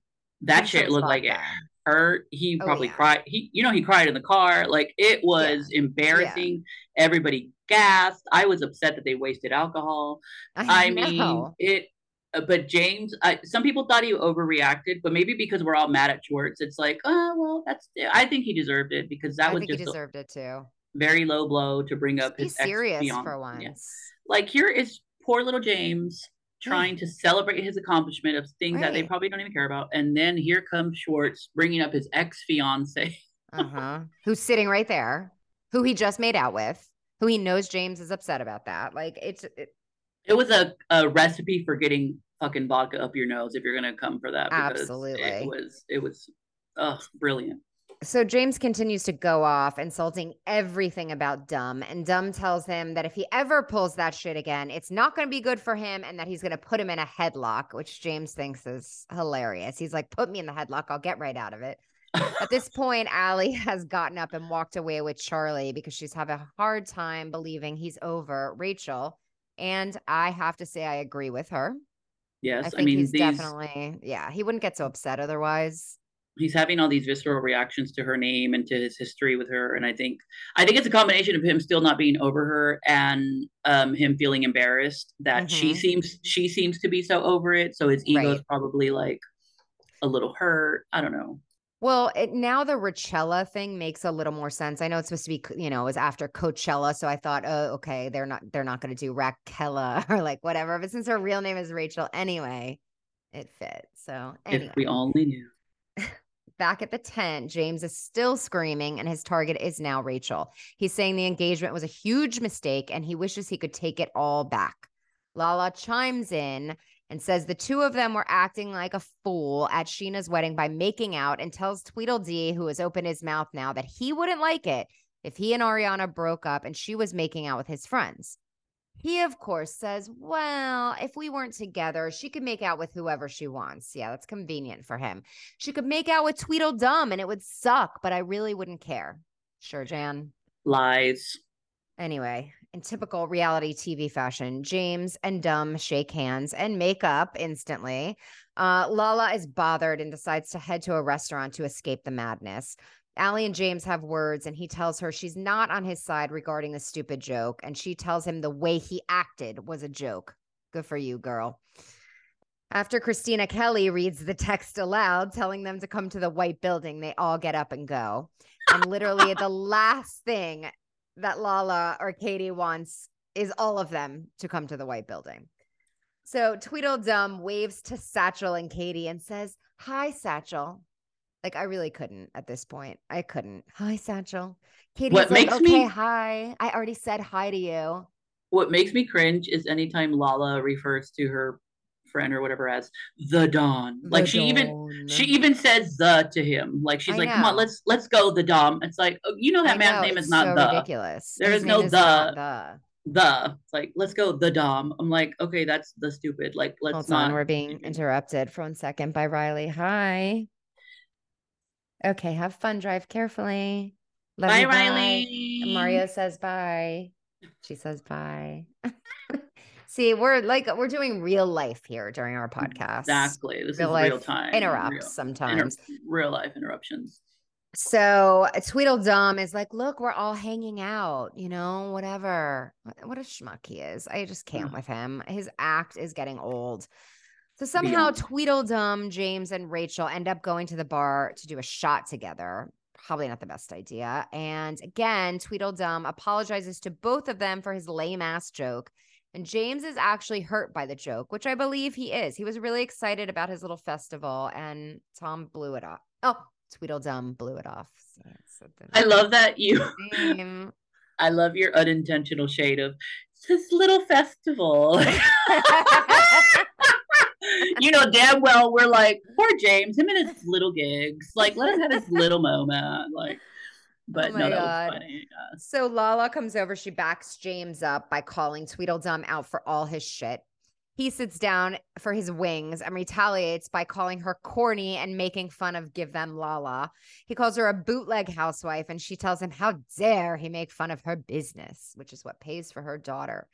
that shit looked like it hurt. He Oh, probably yeah. cried. He, you know, he cried in the car. Like it was embarrassing. Everybody gasped. I was upset that they wasted alcohol. I mean, know. it. uh, But James, I, some people thought he overreacted, but maybe because we're all mad at Schwartz, it's like, oh well, that's. I think he deserved it because that I was think he just a deserved it too. very low blow to bring up Be his serious for Yeah. once. Like here is poor little James Trying to celebrate his accomplishment of things that they probably don't even care about, and then here comes Schwartz bringing up his ex fiance. Uh huh. Who's sitting right there? Who he just made out with? Who he knows James is upset about that? Like it's it, It was a, a recipe for getting fucking vodka up your nose if you're gonna come for that. because Absolutely. it was it was, ugh, brilliant. So James continues to go off, insulting everything about Dumb. And Dumb tells him that if he ever pulls that shit again, it's not going to be good for him and that he's going to put him in a headlock, which James thinks is hilarious. He's like, put me in the headlock. I'll get right out of it. At this point, Allie has gotten up and walked away with Charlie because she's having a hard time believing he's over Rachel. And I have to say, I agree with her. Yes, I I, mean he's these. definitely, yeah, he wouldn't get so upset otherwise. He's having all these visceral reactions to her name and to his history with her, and I think I think it's a combination of him still not being over her and um, him feeling embarrassed that she Mhm. seems she seems to be so over it. So his ego's Right. probably like a little hurt. I don't know. Well, it, now the Richella thing makes a little more sense. I know it's supposed to be, you know, it was after Coachella, so I thought, oh, okay, they're not, they're not going to do Raquella or like whatever. But since her real name is Rachel anyway, it fits. So anyway, If we only knew. back at the tent, James is still screaming, and his target is now Rachel. He's saying the engagement was a huge mistake, and he wishes he could take it all back. Lala chimes in and says the two of them were acting like a fool at Scheana's wedding by making out and tells Tweedledee, who has opened his mouth now, that he wouldn't like it if he and Ariana broke up and she was making out with his friends. He, of course, says, Well, if we weren't together, she could make out with whoever she wants. Yeah, that's convenient for him. She could make out with Tweedledum and it would suck, but I really wouldn't care. Sure, Jan. Lies. Anyway, in typical reality TV fashion, James and Dumb shake hands and make up instantly. Uh, Lala is bothered and decides to head to a restaurant to escape the madness. Allie and James have words, and he tells her she's not on his side regarding the stupid joke. And she tells him the way he acted was a joke. Good for you, girl. After Kristina Kelly reads the text aloud, telling them to come to the white building, they all get up and go. And literally, the last thing that Lala or Katie wants is all of them to come to the white building. So Tweedledum waves to Satchel and Katie and says, Hi, Satchel. Like, I really couldn't at this point. I couldn't. Hi, Satchel. Katie's What like, makes okay, me- hi. I already said hi to you. What makes me cringe is anytime Lala refers to her friend or whatever as the Dawn. Like The she even she even says the to him. Like she's I like, come on, let's let's go the Dom. It's like oh, you know that I man's know, name is not so the ridiculous. There His is no not the. the. the. It's like let's go the Dom. I'm like, okay, that's the stupid. Like let's Hold not. on, we're being interrupted for one second by Riley. Hi. Okay, have fun. Drive carefully. Love Bye, you, Riley. And Mario says bye. She says bye. See, we're like we're doing real life here during our podcast. Exactly. This Real is life real time. Interrupts real, sometimes. inter- real life interruptions. So Tweedledum is like, look, we're all hanging out, you know, whatever. What- a schmuck he is. I just can't Ugh. with him. His act is getting old. So somehow. Tweedledum, James, and Rachel end up going to the bar to do a shot together. Probably not the best idea. And again, Tweedledum apologizes to both of them for his lame ass joke. And James is actually hurt by the joke, which I believe he is. He was really excited about his little festival, and Tom blew it off. Oh, Tweedledum blew it off. So I love that you. I love your unintentional shade of this little festival. you know damn well we're like poor James, him and his little gigs. Like let him have his little moment. Like, but oh my no, that God. was funny. Yeah. So Lala comes over. She backs James up by calling Tweedledum out for all his shit. He sits down for his wings and retaliates by calling her corny and making fun of Give Them Lala. He calls her a bootleg housewife and she tells him how dare he make fun of her business, which is what pays for her daughter.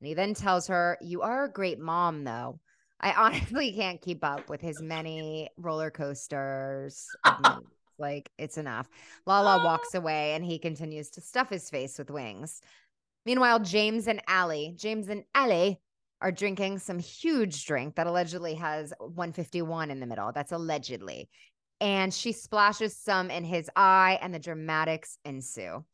And he then tells her, You are a great mom, though. I honestly can't keep up with his many roller coasters. like, it's enough. Lala walks ah. away and he continues to stuff his face with wings. Meanwhile, James and Allie, James and Allie are drinking some huge drink that allegedly has 151 in the middle. That's allegedly. And she splashes some in his eye, and the dramatics ensue.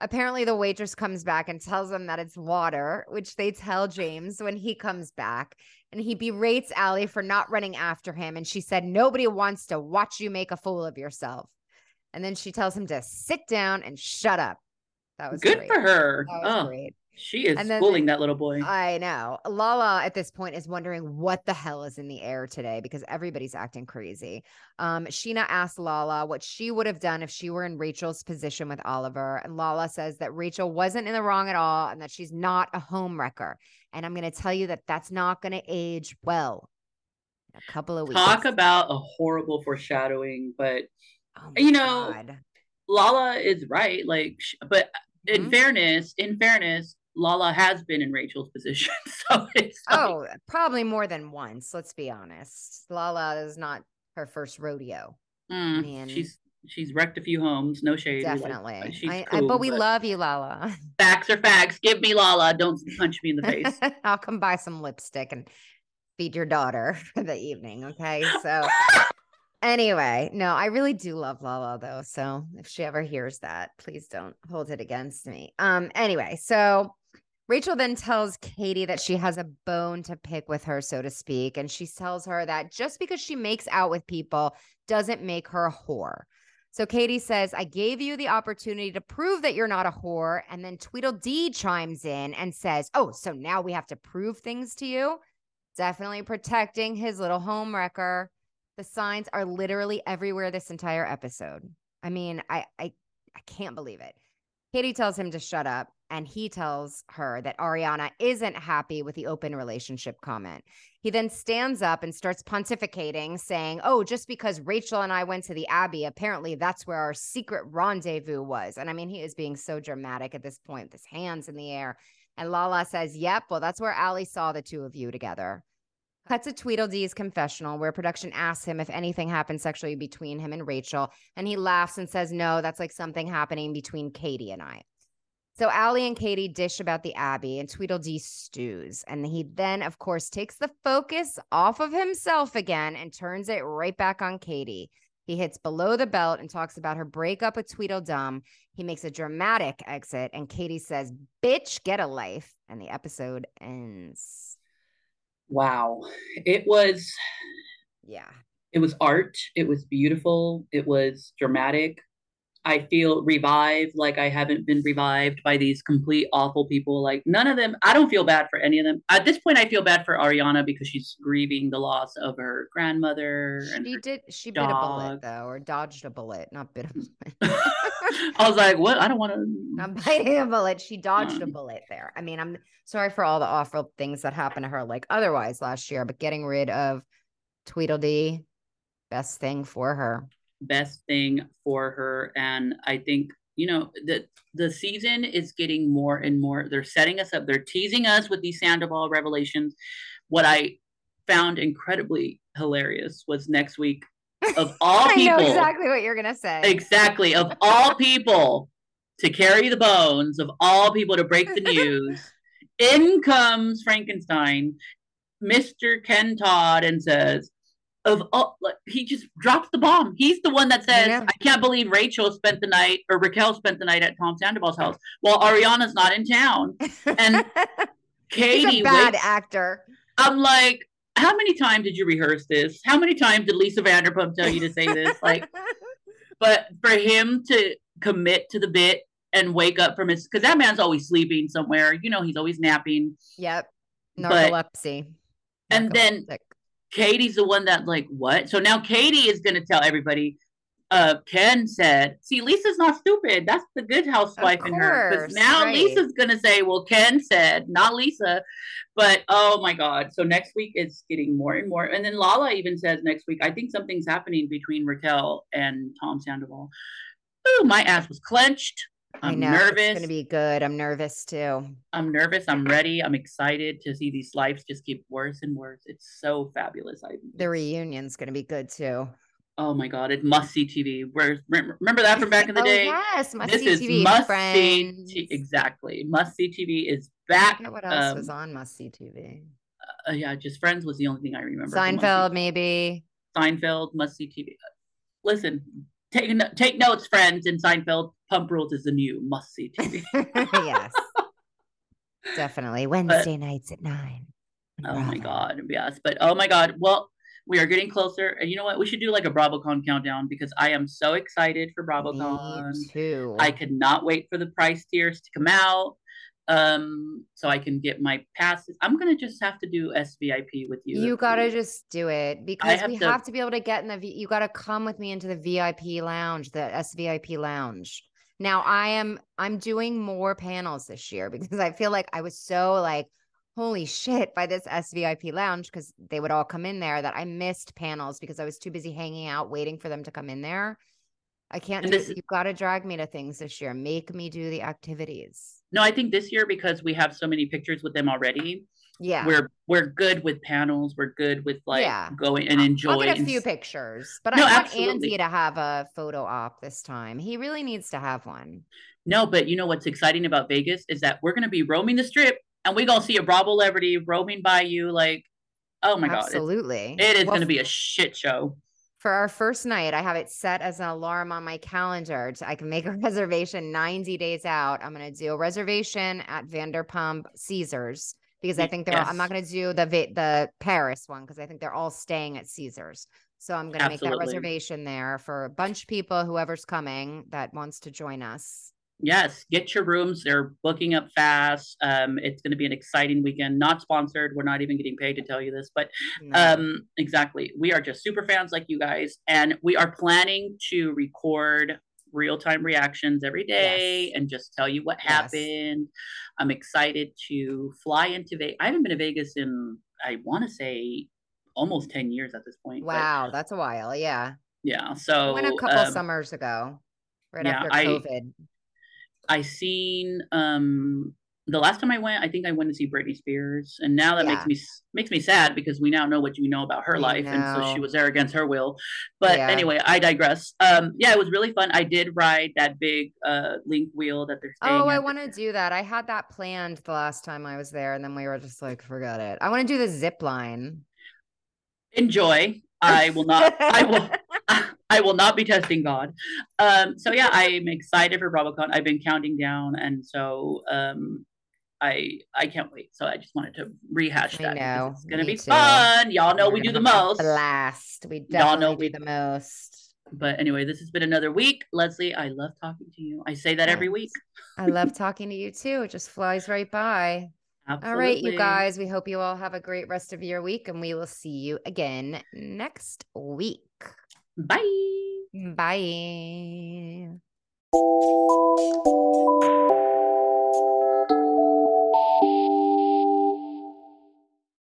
Apparently, the waitress comes back and tells them that it's water, which they tell James when he comes back. And he berates Allie for not running after him. And she said, Nobody wants to watch you make a fool of yourself. And then she tells him to sit down and shut up. That was Good great. for her. That was Oh, great. She is And then- schooling that little boy. I know. Lala at this point is wondering what the hell is in the air today because everybody's acting crazy. Um, Scheana asked Lala what she would have done if she were in Rachel's position with Oliver. And Lala says that Rachel wasn't in the wrong at all and that she's not a home wrecker. And I'm going to tell you that that's not going to age well. In a couple of weeks. Talk about a horrible foreshadowing, but Oh you know, God. Lala is right. Like, but in Mhm. fairness, in fairness, Lala has been in Rachel's position, so it's like, Oh, probably more than once. Let's be honest. Lala is not her first rodeo. mm, she's she's wrecked a few homes. No shade, Definitely. she's I, I- but we love you, Lala. facts are facts. Give me Lala. Don't punch me in the face. I'll come buy some lipstick and feed your daughter for the evening. Okay. So, anyway, no, I really do love Lala though. So, if she ever hears that, please don't hold it against me. Um, anyway, so Rachel then tells Katie that she has a bone to pick with her, so to speak. And she tells her that just because she makes out with people doesn't make her a whore. So Katie says, I gave you the opportunity to prove that you're not a whore. And then Tweedledee chimes in and says, Oh, so now we have to prove things to you? Definitely protecting his little home wrecker. The signs are literally everywhere this entire episode. I mean, I I I can't believe it. Katie tells him to shut up, and he tells her that Ariana isn't happy with the open relationship comment. He then stands up and starts pontificating, saying, Oh, just because Rachel and I went to the Abbey, apparently that's where our secret rendezvous was. And I mean, he is being so dramatic at this point, with his hands in the air. And Lala says, Yep, well, that's where Allie saw the two of you together. Cut a Tweedledee's confessional, where production asks him if anything happened sexually between him and Rachel. And he laughs and says, No, that's like something happening between Katie and I. So Allie and Katie dish about the Abbey and Tweedledee stews. And he then, of course, takes the focus off of himself again and turns it right back on Katie. He hits below the belt and talks about her breakup with Tweedledum. He makes a dramatic exit, and Katie says, Bitch, get a life. And the episode ends. Wow. It was Yeah. it was art. It was beautiful. It was dramatic. I feel revived like I haven't been revived by these complete awful people. Like none of them, I don't feel bad for any of them. At this point, I feel bad for Ariana because she's grieving the loss of her grandmother. And She did, she bit a bullet, though, or dodged a bullet, not bit a bullet. I was like, what? I don't want to. Not biting a bullet. She dodged a Um, bullet there. I mean, I'm sorry for all the awful things that happened to her, like otherwise last year, but getting rid of Tweedledee, best thing for her. Best thing for her. And i think you know the the season is getting more and more. They're setting us up. They're teasing us with these sandoval revelations. What i found incredibly hilarious was next week of all I people know exactly what you're gonna say. exactly. Of all people to carry the bones of all people to break the news in comes frankenstein. Mr ken todd and says of all like he just drops the bomb he's the one that says know. i can't believe rachel spent the night or raquel spent the night at tom sandoval's house while ariana's not in town and He's katie a bad actor. i'm like how many times did you rehearse this how many times did lisa vanderpump tell you to say this like but for him to commit to the bit and wake up from his because that man's always sleeping somewhere you know he's always napping yep, But- narcolepsy. and then. Katie's the one that like what? So now katie is going to tell everybody uh ken said see lisa's not stupid. That's the good housewife in her. Because now right. lisa's going to say well ken said not lisa. But oh my god. So next week it's getting more and more. And then lala even says next week i think something's happening between raquel and tom sandoval. Ooh, my ass was clenched I i'm know nervous it's gonna be good. I'm nervous too. I'm nervous. I'm ready. I'm excited to see these lives just get worse and worse. It's so fabulous. I The reunion's gonna be good too. oh my god, it must see TV. Where remember that from back in the oh, day? yes, must this see is TV. must Friends. see. Exactly, must see TV is I back. what else was Um, on must see TV. uh, yeah, just Friends was the only thing I remember. from Must See- Seinfeld, maybe. Seinfeld, must see TV. Listen, take take notes, friends. In Seinfeld, Pump Rules is the new must see TV. yes, definitely Wednesday nights at nine. Oh my god, yes, but oh my god. Well, we are getting closer, and you know what? We should do like a BravoCon countdown because I am so excited for BravoCon. Me too. I could not wait for the price tiers to come out, um, so I can get my passes. I'm gonna just have to do SVIP with you. You gotta just do it because have we to- have to be able to get in the. V- you gotta come with me into the VIP lounge, the SVIP lounge. Now I am. I'm doing more panels this year because I feel like I was so like, holy shit, by this SVIP lounge because they would all come in there that I missed panels because I was too busy hanging out waiting for them to come in there. I can't do. You've got to drag me to things this year. Make me do the activities. No, I think this year because we have so many pictures with them already. Yeah. We're we're good with panels. We're good with like Yeah. going and enjoying. I'll get a few pictures, but No, I want absolutely. Andy to have a photo op this time. He really needs to have one. No, but you know what's exciting about Vegas is that we're gonna be roaming the strip and we're gonna see a Bravo celebrity roaming by you like, oh my god, Absolutely. it is Well, gonna be a shit show. for our first night. I have it set as an alarm on my calendar. To, I can make a reservation 90 days out. I'm going to do a reservation at Vanderpump Caesars because I think they're. all- I'm not going to do the the Paris one because I think they're all staying at Caesars. So I'm going to make that reservation there for a bunch of people, whoever's coming that wants to join us. Yes, get your rooms. They're booking up fast. Um, it's gonna be an exciting weekend. Not sponsored. We're not even getting paid to tell you this, but No. um exactly we are just super fans like you guys and we are planning to record real-time reactions every day Yes. and just tell you what Yes. happened i'm excited to fly into vegas i haven't been to vegas in i want to say almost 10 years at this point but wow, that's a while. Yeah. yeah So I went a couple um, summers ago, right yeah, after I- COVID. i seen um the last time I went, I think I went to see Britney Spears, and now that Yeah. makes me makes me sad because we now know what you know about her I life, and so she was there against her will. But Yeah. anyway, I digress. Um, yeah, it was really fun. I did ride that big uh LINQ wheel that they're staying. Oh, I want to do that. I had that planned the last time I was there, and then we were just like, forget it. I want to do the zip line. enjoy. I will not. I will. I will not be testing God. Um, so yeah, I'm excited for BravoCon. I've been counting down, and so um, I I can't wait. So I just wanted to rehash that. because know, It's gonna be too. fun. Y'all know We're we do the most. Blast. We Y'all know definitely we- do the most. But anyway, this has been another week. Leslie, I love talking to you. I say that every week. I love talking to you too. It just flies right by. Absolutely. All right, you guys. We hope you all have a great rest of your week, and we will see you again next week. Bye. Bye.